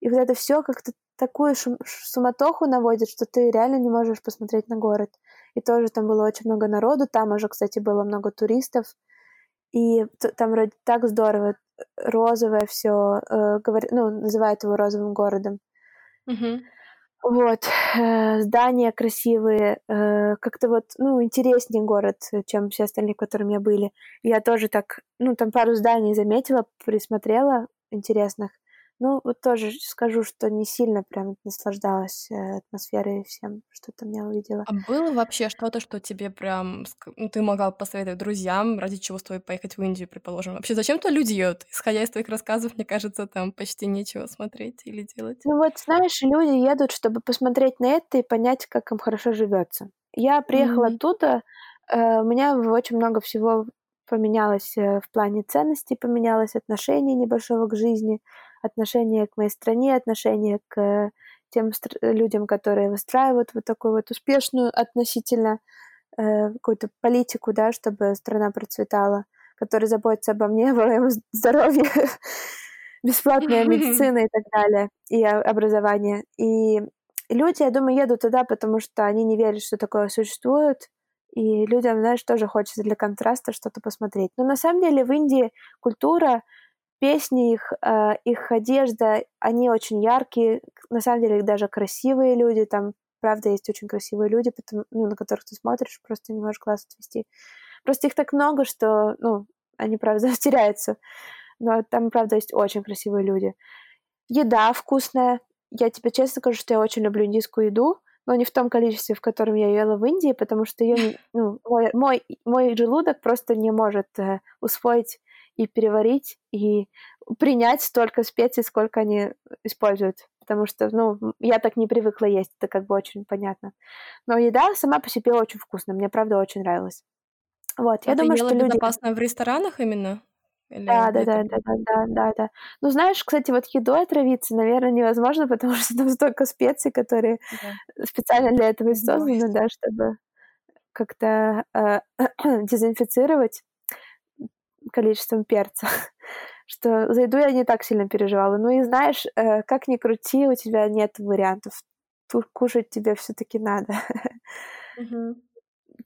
И вот это все как-то такую суматоху наводит, что ты реально не можешь посмотреть на город. И тоже там было очень много народу, там уже, кстати, было много туристов. И там вроде так здорово, розовое все, э, ну, называют его розовым городом. Mm-hmm. Вот, э, здания красивые, э, как-то вот, ну, интереснее город, чем все остальные, в котором я были. Я тоже так, ну, там пару зданий заметила, присмотрела, интересных. Ну, вот тоже скажу, что не сильно прям наслаждалась э, атмосферой и всем, что там я увидела. А было вообще что-то, что тебе прям... Ну, ты могла посоветовать друзьям, ради чего стоит поехать в Индию, предположим? Вообще, зачем то люди едут? Исходя из твоих рассказов, мне кажется, там почти нечего смотреть или делать. Ну вот, знаешь, люди едут, чтобы посмотреть на это и понять, как им хорошо живется. Я приехала mm-hmm. оттуда, э, у меня очень много всего поменялось э, в плане ценностей, поменялось отношение небольшого к жизни, отношение к моей стране, отношение к тем людям, которые выстраивают вот такую вот успешную относительно э, какую-то политику, да, чтобы страна процветала, которые заботятся обо мне, о моем здоровье, бесплатная медицина и так далее, и образование. И люди, я думаю, едут туда, потому что они не верят, что такое существует, и людям, знаешь, тоже хочется для контраста что-то посмотреть. Но на самом деле в Индии культура песни их, э, их одежда, они очень яркие, на самом деле даже красивые люди, там, правда, есть очень красивые люди, потому, ну, на которых ты смотришь, просто не можешь глаз отвести. Просто их так много, что, ну, они, правда, теряются. Но там, правда, есть очень красивые люди. Еда вкусная. Я тебе честно скажу, что я очень люблю индийскую еду, но не в том количестве, в котором я ела в Индии, потому что ее, ну, мой, мой, мой желудок просто не может э, усвоить и переварить, и принять столько специй, сколько они используют. Потому что, ну, я так не привыкла есть, это как бы очень понятно. Но еда сама по себе очень вкусная, мне правда очень нравилась. Вот, а я думаю, ела что люди... безопасно в ресторанах именно? Или да, да, да, да, да, да, да, да. Ну, знаешь, кстати, вот едой отравиться, наверное, невозможно, потому что там столько специй, которые да. специально для этого и созданы, да, чтобы как-то э, дезинфицировать количеством перца, что за еду я не так сильно переживала. Ну и знаешь, э, как ни крути, у тебя нет вариантов. Кушать тебе все-таки надо. Угу.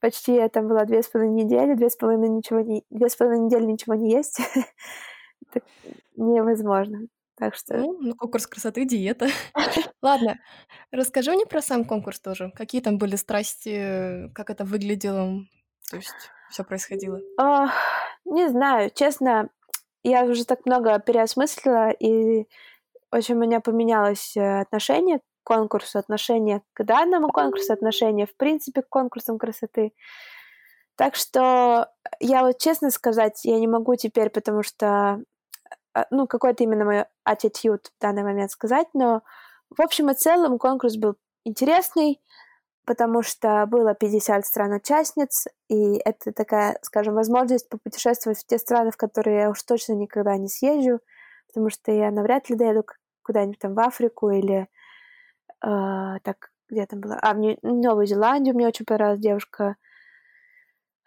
Почти я там была две с половиной недели, две с половиной ничего не, две с половиной недели ничего не есть. Это невозможно. Так что... Ну, ну, конкурс красоты, диета. Ладно, расскажи мне про сам конкурс тоже. Какие там были страсти, как это выглядело? То есть все происходило? А, не знаю, честно, я уже так много переосмыслила, и очень у меня поменялось э, отношение к конкурсу, отношение к данному конкурсу, отношение, в принципе, к конкурсам красоты. Так что я вот честно сказать, я не могу теперь, потому что, э, ну, какой-то именно мой attitude в данный момент сказать, но в общем и целом конкурс был интересный, потому что было 50 стран-участниц, и это такая, скажем, возможность попутешествовать в те страны, в которые я уж точно никогда не съезжу, потому что я навряд ли доеду куда-нибудь там в Африку или э, так, где там была? А, в Новую Зеландию мне очень понравилась девушка.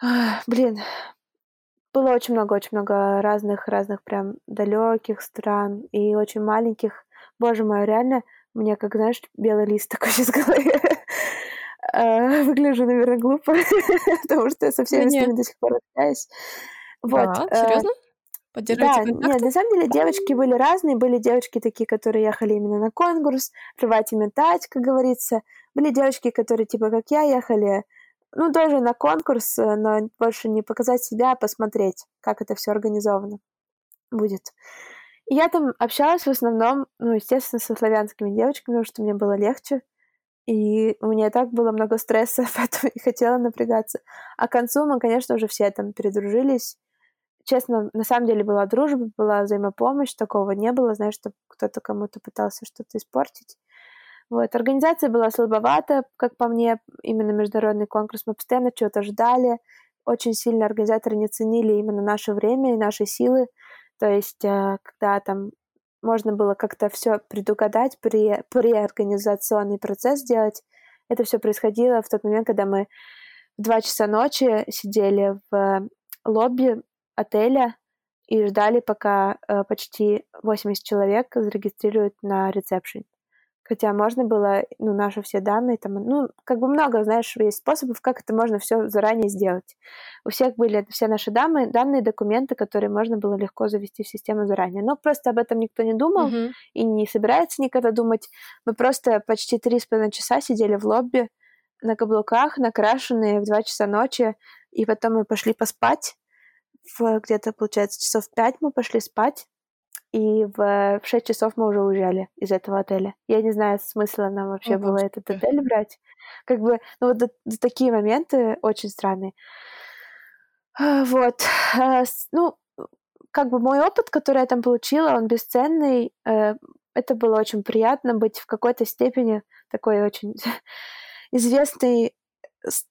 А, блин, было очень много, очень много разных, разных прям далеких стран и очень маленьких. Боже мой, реально, мне, как знаешь, белый лист такой голове. А, выгляжу, наверное, глупо, потому что я со всеми с до сих пор общаюсь. Вот. Да, э, серьезно? Поддерживаете да, контакты? нет, на самом деле девочки были разные. Были девочки такие, которые ехали именно на конкурс, рвать и метать, как говорится. Были девочки, которые, типа, как я, ехали, ну, тоже на конкурс, э, но больше не показать себя, а посмотреть, как это все организовано будет. И я там общалась в основном, ну, естественно, со славянскими девочками, потому что мне было легче. И у меня и так было много стресса, поэтому не хотела напрягаться. А к концу мы, конечно, уже все там передружились. Честно, на самом деле была дружба, была взаимопомощь, такого не было, знаешь, что кто-то кому-то пытался что-то испортить. Вот. Организация была слабовата, как по мне, именно международный конкурс. Мы постоянно чего-то ждали. Очень сильно организаторы не ценили именно наше время и наши силы. То есть, э, когда там можно было как-то все предугадать, при, преорганизационный процесс сделать. Это все происходило в тот момент, когда мы в два часа ночи сидели в лобби отеля и ждали, пока э, почти 80 человек зарегистрируют на ресепшн. Хотя можно было, ну, наши все данные, там, ну, как бы много, знаешь, есть способов, как это можно все заранее сделать. У всех были все наши дамы, данные, документы, которые можно было легко завести в систему заранее. Но просто об этом никто не думал mm-hmm. и не собирается никогда думать. Мы просто почти три с половиной часа сидели в лобби на каблуках, накрашенные в два часа ночи, и потом мы пошли поспать. В где-то, получается, часов пять мы пошли спать, и в 6 часов мы уже уезжали из этого отеля. Я не знаю, смысла нам вообще О, было этот отель брать. Как бы, ну вот такие моменты очень странные. А, вот. А, ну, как бы мой опыт, который я там получила, он бесценный. Э, это было очень приятно быть в какой-то степени такой очень известный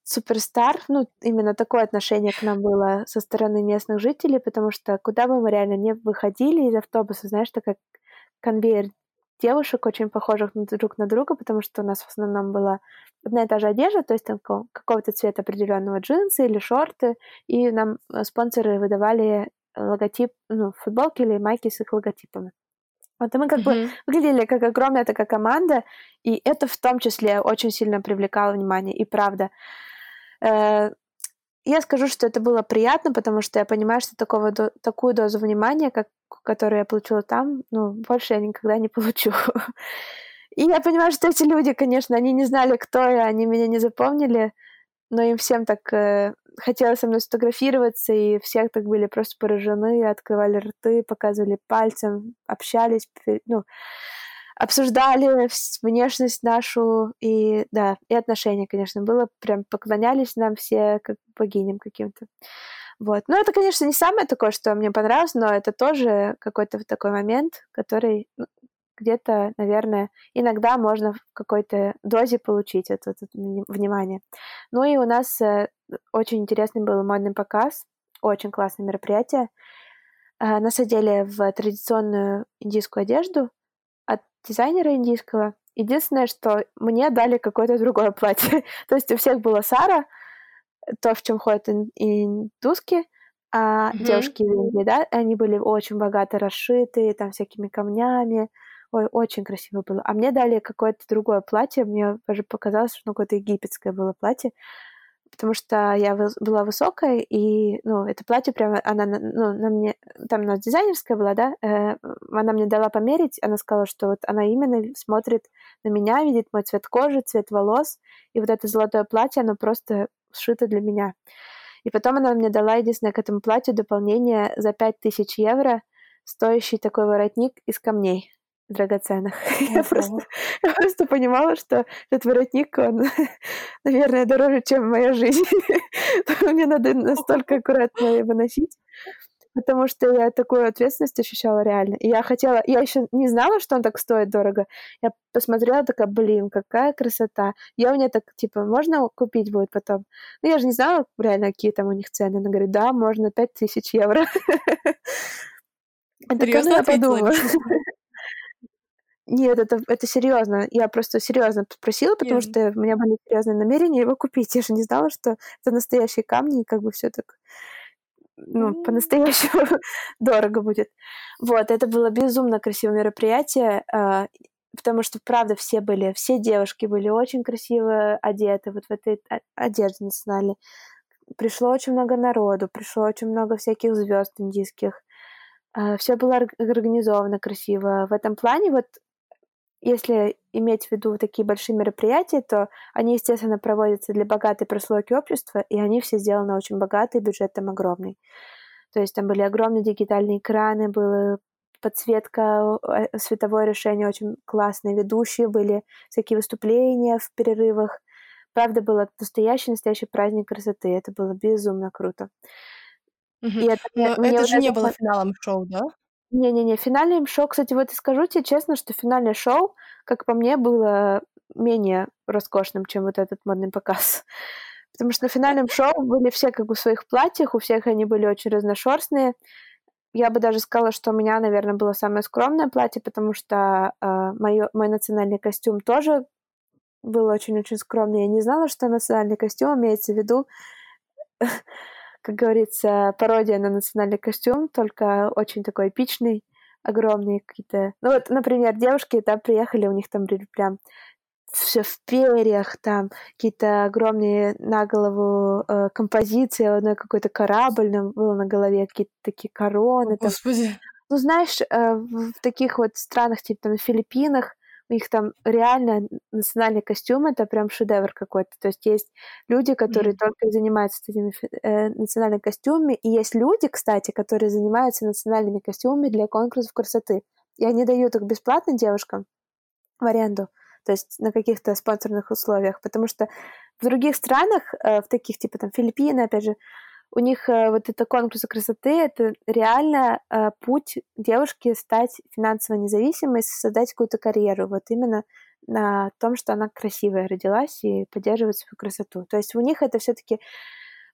суперстар, ну, именно такое отношение к нам было со стороны местных жителей, потому что куда бы мы реально не выходили из автобуса, знаешь, такая конвейер девушек, очень похожих друг на друга, потому что у нас в основном была одна и та же одежда, то есть там какого-то цвета определенного джинсы или шорты, и нам э, спонсоры выдавали логотип, ну, футболки или майки с их логотипами. Вот и мы как mm-hmm. бы выглядели как огромная такая команда, и это в том числе очень сильно привлекало внимание, и правда. Э, я скажу, что это было приятно, потому что я понимаю, что такого, такую дозу внимания, как, которую я получила там, ну, больше я никогда не получу. И я понимаю, что эти люди, конечно, они не знали, кто я, они меня не запомнили, но им всем так э, хотелось со мной сфотографироваться, и все так были просто поражены, открывали рты, показывали пальцем, общались, ну, обсуждали внешность нашу и, да, и отношения, конечно, было, прям поклонялись нам все как богиням каким-то. Вот. Но это, конечно, не самое такое, что мне понравилось, но это тоже какой-то такой момент, который ну, где-то, наверное, иногда можно в какой-то дозе получить это, это внимание. Ну и у нас э, очень интересный был модный показ, очень классное мероприятие. Э, нас одели в традиционную индийскую одежду от дизайнера индийского. Единственное, что мне дали какое-то другое платье. То есть у всех было Сара, то, в чем ходят индуски, а mm-hmm. девушки Индии, да, они были очень богато расшитые, там всякими камнями, Ой, очень красиво было. А мне дали какое-то другое платье. Мне даже показалось, что ну, какое-то египетское было платье. Потому что я была высокая, и, ну, это платье прямо, она, ну, на мне, там у нас дизайнерская была, да, э, она мне дала померить, она сказала, что вот она именно смотрит на меня, видит мой цвет кожи, цвет волос, и вот это золотое платье, оно просто сшито для меня. И потом она мне дала единственное к этому платью дополнение за 5000 евро, стоящий такой воротник из камней драгоценных. Я просто, я просто понимала, что этот воротник, он, наверное, дороже, чем моя жизнь. Мне надо настолько аккуратно его носить, потому что я такую ответственность ощущала реально. И я хотела... Я еще не знала, что он так стоит дорого. Я посмотрела, такая, блин, какая красота. Я у меня так, типа, можно купить будет потом? Ну, я же не знала реально, какие там у них цены. Она говорит, да, можно 5000 евро. Это Серьезно я подумала. Нет, это, это серьезно. Я просто серьезно спросила, потому Нет. что у меня были серьезные намерения его купить. Я же не знала, что это настоящие камни, и как бы все так ну, mm. по-настоящему дорого будет. Вот, это было безумно красивое мероприятие, э, потому что, правда, все были, все девушки были очень красиво одеты вот в этой одежде национальной. Пришло очень много народу, пришло очень много всяких звезд индийских. Э, все было организовано красиво. В этом плане вот если иметь в виду такие большие мероприятия, то они, естественно, проводятся для богатой прослойки общества, и они все сделаны очень богатые, бюджет там огромный. То есть там были огромные дигитальные экраны, была подсветка, э, световое решение очень классное, ведущие были, всякие выступления в перерывах. Правда, был настоящий, настоящий праздник красоты. Это было безумно круто. Угу. И это, Но мне, это же не было финалом шоу, да? Не-не-не, финальное шоу, кстати, вот и скажу тебе честно, что финальное шоу, как по мне, было менее роскошным, чем вот этот модный показ. Потому что на финальном шоу были все как бы в своих платьях, у всех они были очень разношерстные. Я бы даже сказала, что у меня, наверное, было самое скромное платье, потому что э, моё, мой национальный костюм тоже был очень-очень скромный. Я не знала, что национальный костюм имеется в виду как говорится, пародия на национальный костюм, только очень такой эпичный, огромные какие-то... Ну вот, например, девушки, да, приехали, у них там были прям все в перьях, там какие-то огромные на голову э, композиции, одной какой-то корабль там был на голове, какие-то такие короны. О, Господи. Ну, знаешь, э, в таких вот странах, типа там Филиппинах, у них там реально национальный костюм, это прям шедевр какой-то. То есть есть люди, которые mm-hmm. только занимаются этими э, национальными костюмами, и есть люди, кстати, которые занимаются национальными костюмами для конкурсов красоты. И они дают их бесплатно девушкам в аренду, то есть на каких-то спонсорных условиях, потому что в других странах, э, в таких типа там Филиппины, опять же, у них э, вот это конкурсы красоты, это реально э, путь девушки стать финансово независимой, создать какую-то карьеру, вот именно на том, что она красивая родилась и поддерживает свою красоту. То есть у них это все-таки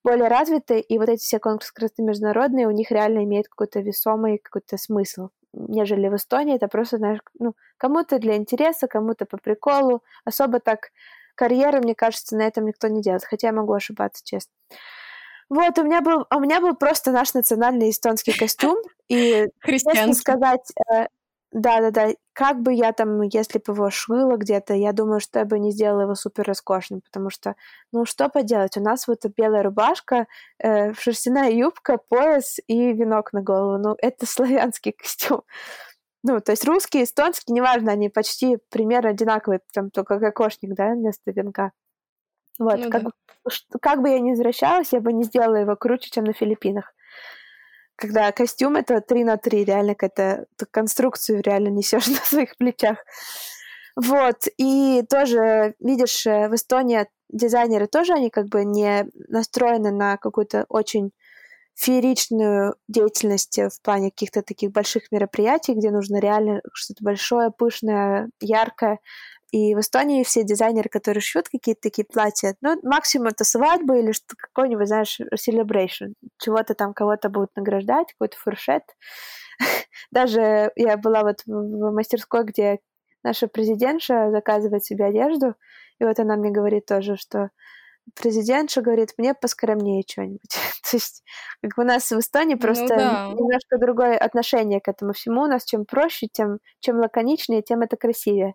более развито, и вот эти все конкурсы красоты международные у них реально имеют какой-то весомый какой-то смысл, нежели в Эстонии это просто, знаешь, ну, кому-то для интереса, кому-то по приколу, особо так карьеры, мне кажется, на этом никто не делает, хотя я могу ошибаться, честно. Вот, у меня был, у меня был просто наш национальный эстонский костюм, и, честно сказать, э, да-да-да, как бы я там, если бы его шила где-то, я думаю, что я бы не сделала его супер роскошным, потому что, ну, что поделать, у нас вот белая рубашка, э, шерстяная юбка, пояс и венок на голову, ну, это славянский костюм. Ну, то есть русский, эстонский, неважно, они почти примерно одинаковые, там только кокошник, да, вместо венка. Вот, ну, как, да. как бы я ни возвращалась, я бы не сделала его круче, чем на Филиппинах. Когда костюм это 3 на 3, реально какая-то конструкцию реально несешь на своих плечах. Вот, и тоже, видишь, э, в Эстонии дизайнеры тоже, они как бы не настроены на какую-то очень фееричную деятельность в плане каких-то таких больших мероприятий, где нужно реально что-то большое, пышное, яркое. И в Эстонии все дизайнеры, которые шьют какие-то такие платья, ну, максимум это свадьба или что какой-нибудь, знаешь, celebration. Чего-то там кого-то будут награждать, какой-то фуршет. Даже я была вот в мастерской, где наша президентша заказывает себе одежду, и вот она мне говорит тоже, что президентша говорит, мне поскромнее что-нибудь. То есть, как у нас в Эстонии ну просто ну, да. немножко другое отношение к этому всему. У нас чем проще, тем чем лаконичнее, тем это красивее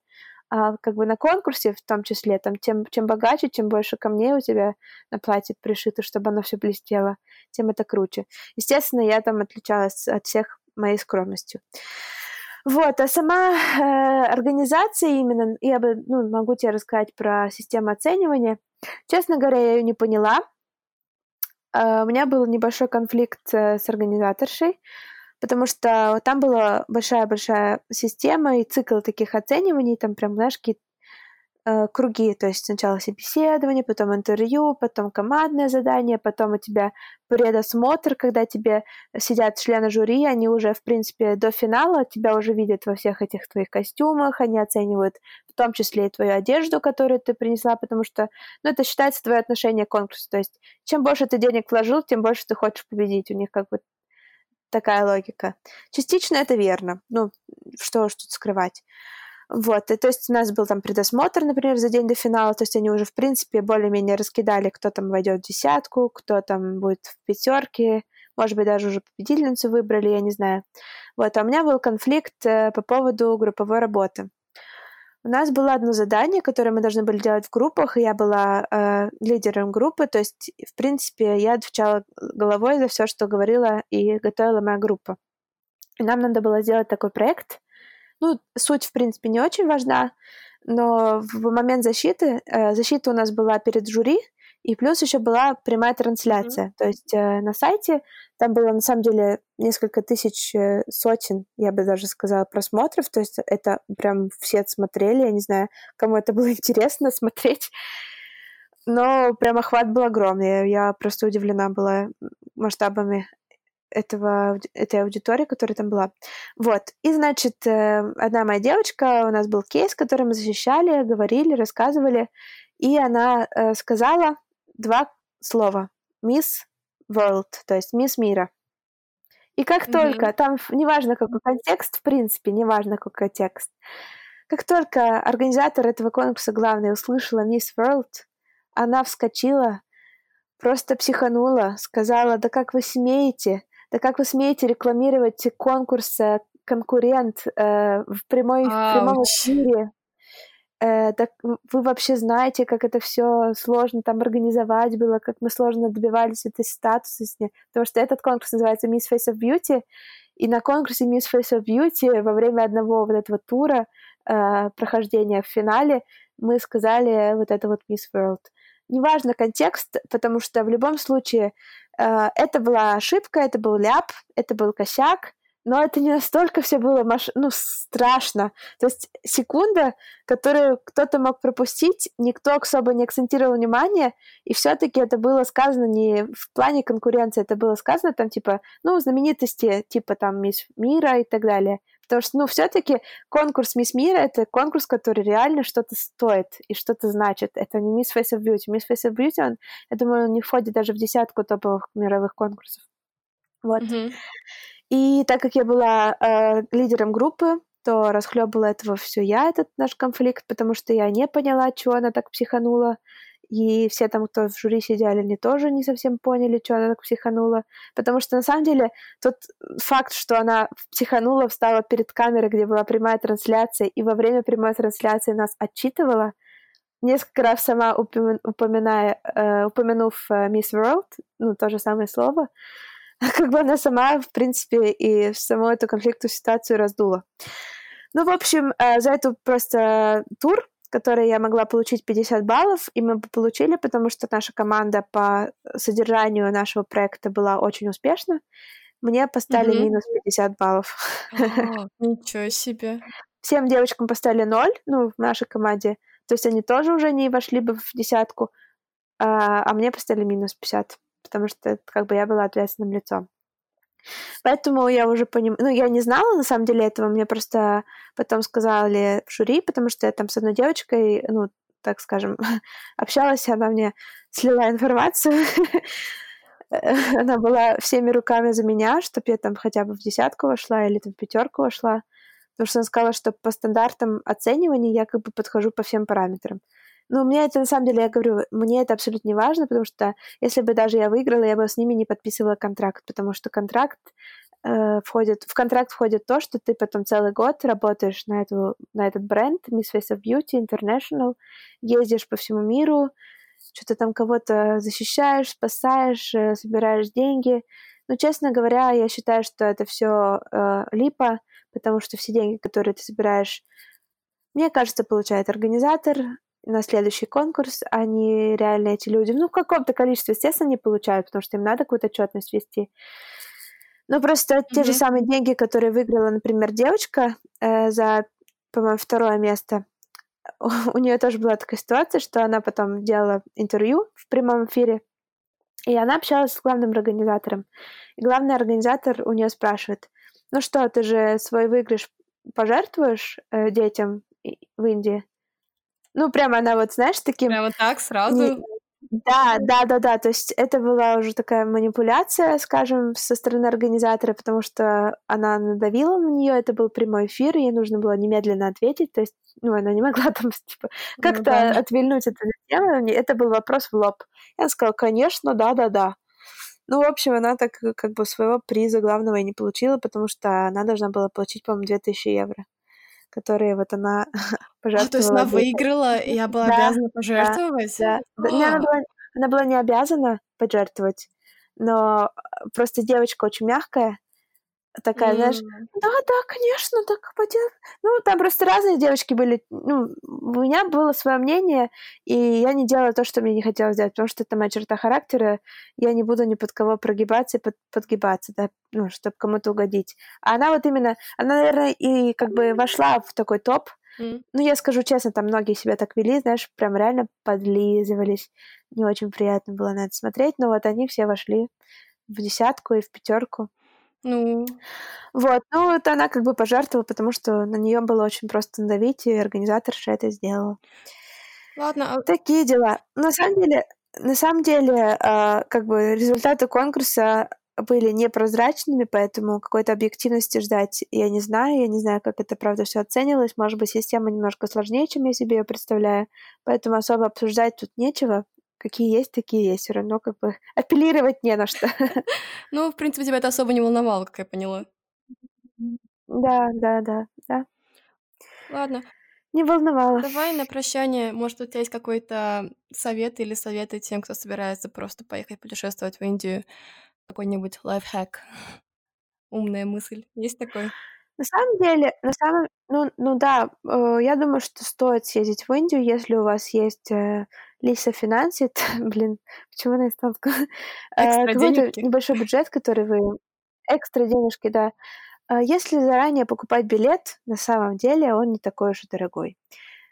а как бы на конкурсе в том числе, там, тем, чем богаче, чем больше камней у тебя на платье пришито, чтобы оно все блестело, тем это круче. Естественно, я там отличалась от всех моей скромностью. Вот, а сама э, организация именно, я бы, ну, могу тебе рассказать про систему оценивания. Честно говоря, я ее не поняла. Э, у меня был небольшой конфликт э, с организаторшей, потому что там была большая-большая система и цикл таких оцениваний, там прям, знаешь, какие э, круги, то есть сначала собеседование, потом интервью, потом командное задание, потом у тебя предосмотр, когда тебе сидят члены жюри, они уже, в принципе, до финала тебя уже видят во всех этих твоих костюмах, они оценивают в том числе и твою одежду, которую ты принесла, потому что, ну, это считается твое отношение к конкурсу, то есть чем больше ты денег вложил, тем больше ты хочешь победить, у них как бы такая логика. Частично это верно. Ну, что уж тут скрывать. Вот, и то есть у нас был там предосмотр, например, за день до финала, то есть они уже, в принципе, более-менее раскидали, кто там войдет в десятку, кто там будет в пятерке, может быть, даже уже победительницу выбрали, я не знаю. Вот, а у меня был конфликт э, по поводу групповой работы. У нас было одно задание, которое мы должны были делать в группах, и я была э, лидером группы, то есть, в принципе, я отвечала головой за все, что говорила и готовила моя группа. И нам надо было сделать такой проект. Ну, суть, в принципе, не очень важна, но в момент защиты, э, защита у нас была перед жюри, и плюс еще была прямая трансляция. Mm-hmm. То есть э, на сайте там было на самом деле несколько тысяч, э, сотен, я бы даже сказала, просмотров. То есть это прям все смотрели. Я не знаю, кому это было интересно смотреть. Но прям охват был огромный. Я просто удивлена была масштабами этого, этой аудитории, которая там была. Вот. И, значит, э, одна моя девочка, у нас был кейс, который мы защищали, говорили, рассказывали, и она э, сказала, два слова. Мисс World, то есть мисс мира. И как mm-hmm. только, там неважно какой контекст, в принципе, неважно какой текст, как только организатор этого конкурса, главный, услышала Мисс World, она вскочила, просто психанула, сказала, да как вы смеете, да как вы смеете рекламировать конкурс э, конкурент э, в, прямой, в прямом эфире? Э, так вы вообще знаете, как это все сложно там организовать было, как мы сложно добивались этой статуса, потому что этот конкурс называется Miss Face of Beauty, и на конкурсе Miss Face of Beauty во время одного вот этого тура э, прохождения в финале мы сказали вот это вот Miss World. Неважно контекст, потому что в любом случае э, это была ошибка, это был ляп, это был косяк, но это не настолько все было маш... ну, страшно. То есть секунда, которую кто-то мог пропустить, никто особо не акцентировал внимание, и все-таки это было сказано не в плане конкуренции, это было сказано там типа, ну, знаменитости, типа там Мисс Мира и так далее. Потому что, ну, все-таки конкурс Мисс Мира — это конкурс, который реально что-то стоит и что-то значит. Это не Мисс Face of Beauty. Мисс Face of Beauty, он, я думаю, он не входит даже в десятку топовых мировых конкурсов. Вот. Mm-hmm. И так как я была э, лидером группы, то расхлебывала этого все я, этот наш конфликт, потому что я не поняла, чего она так психанула. И все там, кто в жюри сидели, они тоже не совсем поняли, что она так психанула. Потому что, на самом деле, тот факт, что она психанула, встала перед камерой, где была прямая трансляция, и во время прямой трансляции нас отчитывала, несколько раз сама упоминая, э, упомянув э, Miss World, ну, то же самое слово, как бы она сама, в принципе, и саму эту конфликтную ситуацию раздула. Ну, в общем, э, за эту просто тур, который я могла получить 50 баллов, и мы получили, потому что наша команда по содержанию нашего проекта была очень успешна. Мне поставили mm-hmm. минус 50 баллов. Oh, ничего себе. Всем девочкам поставили 0, ну, в нашей команде. То есть они тоже уже не вошли бы в десятку, а, а мне поставили минус 50 потому что как бы я была ответственным лицом. Поэтому я уже понимаю, ну, я не знала на самом деле этого, мне просто потом сказали в жюри, потому что я там с одной девочкой, ну, так скажем, общалась, она мне слила информацию, она была всеми руками за меня, чтобы я там хотя бы в десятку вошла или там в пятерку вошла, потому что она сказала, что по стандартам оценивания я как бы подхожу по всем параметрам. Ну, мне это, на самом деле, я говорю, мне это абсолютно не важно, потому что если бы даже я выиграла, я бы с ними не подписывала контракт, потому что контракт э, входит, в контракт входит то, что ты потом целый год работаешь на, эту, на этот бренд Miss Face of Beauty International, ездишь по всему миру, что-то там кого-то защищаешь, спасаешь, э, собираешь деньги. Ну, честно говоря, я считаю, что это все э, липа, потому что все деньги, которые ты собираешь, мне кажется, получает организатор, на следующий конкурс, они реально эти люди, ну, в каком-то количестве, естественно, не получают, потому что им надо какую-то отчетность вести. Но просто mm-hmm. те же самые деньги, которые выиграла, например, девочка э, за, по-моему, второе место, у нее тоже была такая ситуация, что она потом делала интервью в прямом эфире, и она общалась с главным организатором. И главный организатор у нее спрашивает, ну что, ты же свой выигрыш пожертвуешь э, детям в Индии? Ну, прямо она вот, знаешь, таким... Прямо так, сразу? Да, да, да, да. То есть это была уже такая манипуляция, скажем, со стороны организатора, потому что она надавила на нее, это был прямой эфир, ей нужно было немедленно ответить. То есть, ну, она не могла там, типа, ну как-то ну, да. отвильнуть эту тему. Это был вопрос в лоб. Я сказала, конечно, да, да, да. Ну, в общем, она так как бы своего приза главного и не получила, потому что она должна была получить, по-моему, 2000 евро которые вот она пожертвовала. А, то есть она выиграла, и я была да, обязана пожертвовать? Да, да. Не, она, была, она была не обязана пожертвовать, но просто девочка очень мягкая, такая, mm. знаешь, да, да, конечно, так поделать. Ну, там просто разные девочки были. Ну, у меня было свое мнение, и я не делала то, что мне не хотелось сделать, потому что это моя черта характера. Я не буду ни под кого прогибаться и под, подгибаться, да, ну, чтобы кому-то угодить. А она вот именно, она, наверное, и как бы вошла в такой топ. Mm. Ну, я скажу честно, там многие себя так вели, знаешь, прям реально подлизывались. Не очень приятно было на это смотреть, но вот они все вошли в десятку и в пятерку. Ну. Вот, ну, это она как бы пожертвовала, потому что на нее было очень просто надавить, и организаторша это сделала. Ладно. А Такие дела. На самом деле, на самом деле, э, как бы результаты конкурса были непрозрачными, поэтому какой-то объективности ждать я не знаю. Я не знаю, как это правда все оценивалось. Может быть, система немножко сложнее, чем я себе ее представляю. Поэтому особо обсуждать тут нечего какие есть, такие есть. Все равно как бы апеллировать не на что. Ну, в принципе, тебя это особо не волновало, как я поняла. Да, да, да, да. Ладно. Не волновало. Давай на прощание, может, у тебя есть какой-то совет или советы тем, кто собирается просто поехать путешествовать в Индию? Какой-нибудь лайфхак? Умная мысль. Есть такой? На самом деле, на самом, ну, ну да, э, я думаю, что стоит съездить в Индию, если у вас есть э, Лиса финансит, блин, почему на испанском? Э, какой-то небольшой бюджет, который вы... Экстра денежки, да. Э, если заранее покупать билет, на самом деле он не такой уж и дорогой.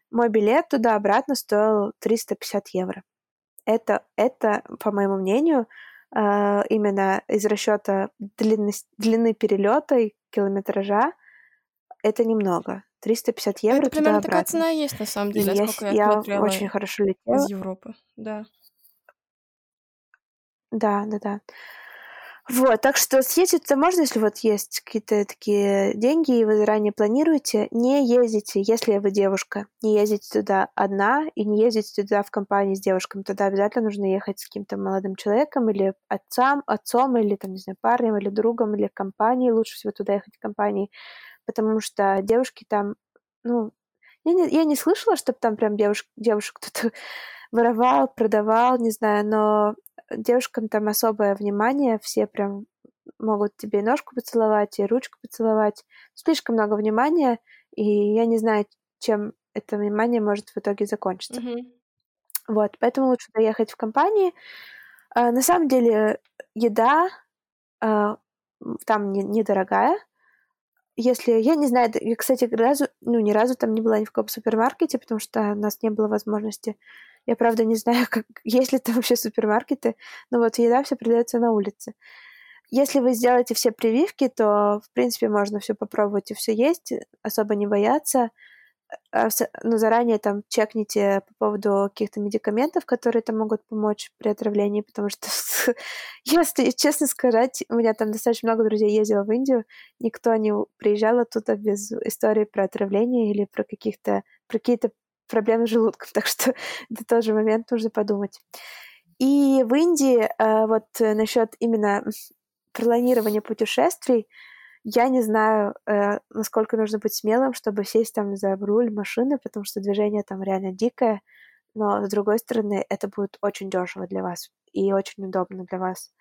Мой билет туда-обратно стоил 350 евро. Это, это, по моему мнению, э, именно из расчета длины, длины перелета и километража, это немного. 350 евро Это примерно такая цена есть, на самом деле, я, сколько я, я очень хорошо летела. из Европы, да. Да, да, да. Вот, так что съездить-то можно, если вот есть какие-то такие деньги, и вы заранее планируете. Не ездите, если вы девушка. Не ездите туда одна и не ездите туда в компании с девушками. Туда обязательно нужно ехать с каким-то молодым человеком или отцом, отцом, или, там, не знаю, парнем, или другом, или компанией. Лучше всего туда ехать в компании, потому что девушки там, ну, я не, я не слышала, чтобы там прям девушек, девушек кто-то воровал, продавал, не знаю, но девушкам там особое внимание, все прям могут тебе и ножку поцеловать, и ручку поцеловать. Слишком много внимания, и я не знаю, чем это внимание может в итоге закончиться. Mm-hmm. Вот, поэтому лучше доехать в компании. А, на самом деле, еда а, там не, недорогая. Если, я не знаю, я, кстати, разу, ну, ни разу там не была ни в каком супермаркете, потому что у нас не было возможности я, правда, не знаю, как, есть ли там вообще супермаркеты, но вот еда все продается на улице. Если вы сделаете все прививки, то, в принципе, можно все попробовать и все есть, особо не бояться. А но заранее там чекните по поводу каких-то медикаментов, которые там могут помочь при отравлении, потому что, если честно сказать, у меня там достаточно много друзей ездило в Индию, никто не приезжал оттуда без истории про отравление или про каких-то про какие-то проблемы с желудком, так что это тоже момент нужно подумать. И в Индии э, вот насчет именно планирования путешествий, я не знаю, э, насколько нужно быть смелым, чтобы сесть там за руль машины, потому что движение там реально дикое, но с другой стороны, это будет очень дешево для вас и очень удобно для вас.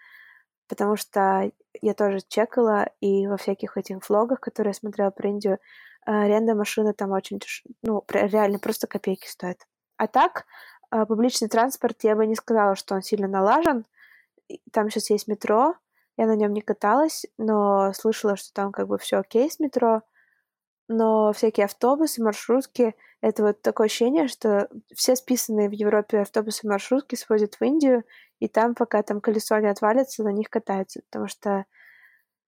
Потому что я тоже чекала, и во всяких этих влогах, которые я смотрела про Индию, а, аренда машины там очень, ну, реально просто копейки стоит. А так, а, публичный транспорт, я бы не сказала, что он сильно налажен. Там сейчас есть метро, я на нем не каталась, но слышала, что там как бы все окей с метро. Но всякие автобусы, маршрутки, это вот такое ощущение, что все списанные в Европе автобусы и маршрутки свозят в Индию, и там, пока там колесо не отвалится, на них катаются, потому что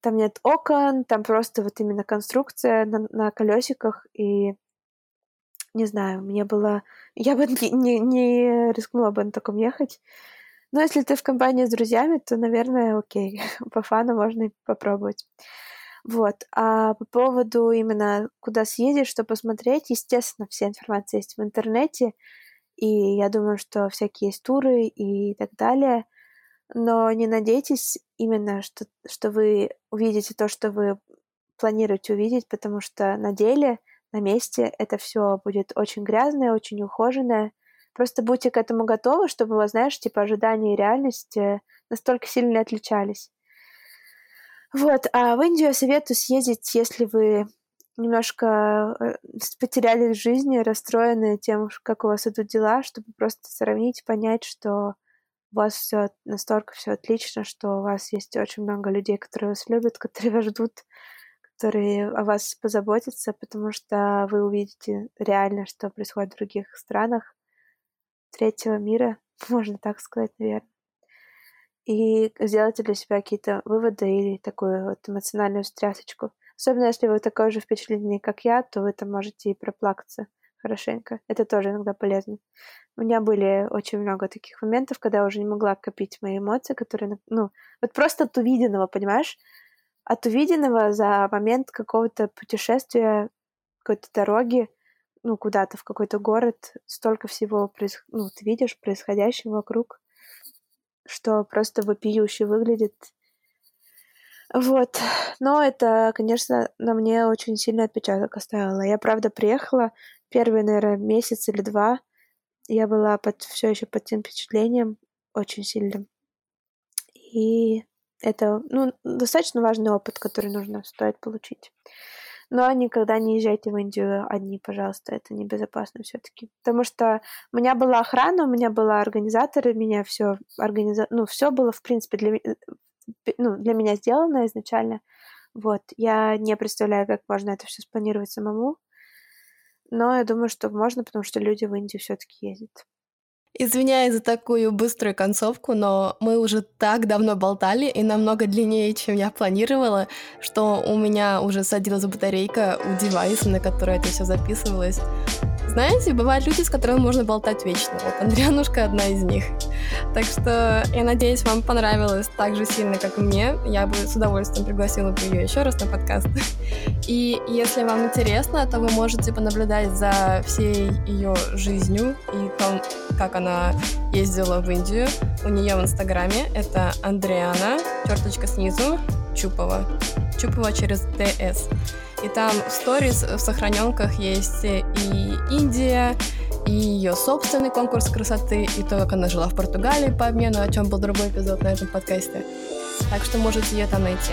там нет окон, там просто вот именно конструкция на, на колесиках, и не знаю, мне было... Я бы не, не, не рискнула бы на таком ехать. Но если ты в компании с друзьями, то, наверное, окей, по фану можно и попробовать. Вот. А по поводу именно куда съездить, что посмотреть, естественно, вся информация есть в интернете, и я думаю, что всякие есть туры и так далее — но не надейтесь именно, что, что вы увидите то, что вы планируете увидеть, потому что на деле, на месте это все будет очень грязное, очень ухоженное. Просто будьте к этому готовы, чтобы вас, знаешь, типа ожидания и реальность э, настолько сильно отличались. Вот, а в Индию я советую съездить, если вы немножко э, потеряли в жизни, расстроены тем, как у вас идут дела, чтобы просто сравнить, понять, что у вас все настолько все отлично, что у вас есть очень много людей, которые вас любят, которые вас ждут, которые о вас позаботятся, потому что вы увидите реально, что происходит в других странах третьего мира, можно так сказать, наверное. И сделайте для себя какие-то выводы или такую вот эмоциональную стрясочку. Особенно если вы такой же впечатленный, как я, то вы там можете и проплакаться хорошенько. Это тоже иногда полезно. У меня были очень много таких моментов, когда я уже не могла копить мои эмоции, которые, ну, вот просто от увиденного, понимаешь? От увиденного за момент какого-то путешествия, какой-то дороги, ну, куда-то в какой-то город, столько всего, проис... ну, ты видишь происходящего вокруг, что просто вопиюще выглядит. Вот. Но это, конечно, на мне очень сильный отпечаток оставило. Я, правда, приехала первый, наверное, месяц или два я была под, все еще под тем впечатлением очень сильным. И это ну, достаточно важный опыт, который нужно стоит получить. Но никогда не езжайте в Индию одни, пожалуйста, это небезопасно все-таки. Потому что у меня была охрана, у меня была организаторы, меня все организа... ну, все было, в принципе, для, ну, для меня сделано изначально. Вот, я не представляю, как можно это все спланировать самому. Но я думаю, что можно, потому что люди в Индию все-таки ездят. Извиняюсь за такую быструю концовку, но мы уже так давно болтали и намного длиннее, чем я планировала, что у меня уже садилась батарейка у девайса, на который это все записывалось. Знаете, бывают люди, с которыми можно болтать вечно. Вот Андрианушка одна из них. Так что я надеюсь, вам понравилось так же сильно, как и мне. Я бы с удовольствием пригласила бы ее еще раз на подкаст. И если вам интересно, то вы можете понаблюдать за всей ее жизнью и том, как она ездила в Индию. У нее в Инстаграме это Андриана, черточка снизу, Чупова. Чупова через ТС. И там в сторис в сохраненках есть и Индия, и ее собственный конкурс красоты, и то, как она жила в Португалии по обмену, о чем был другой эпизод на этом подкасте. Так что можете ее там найти.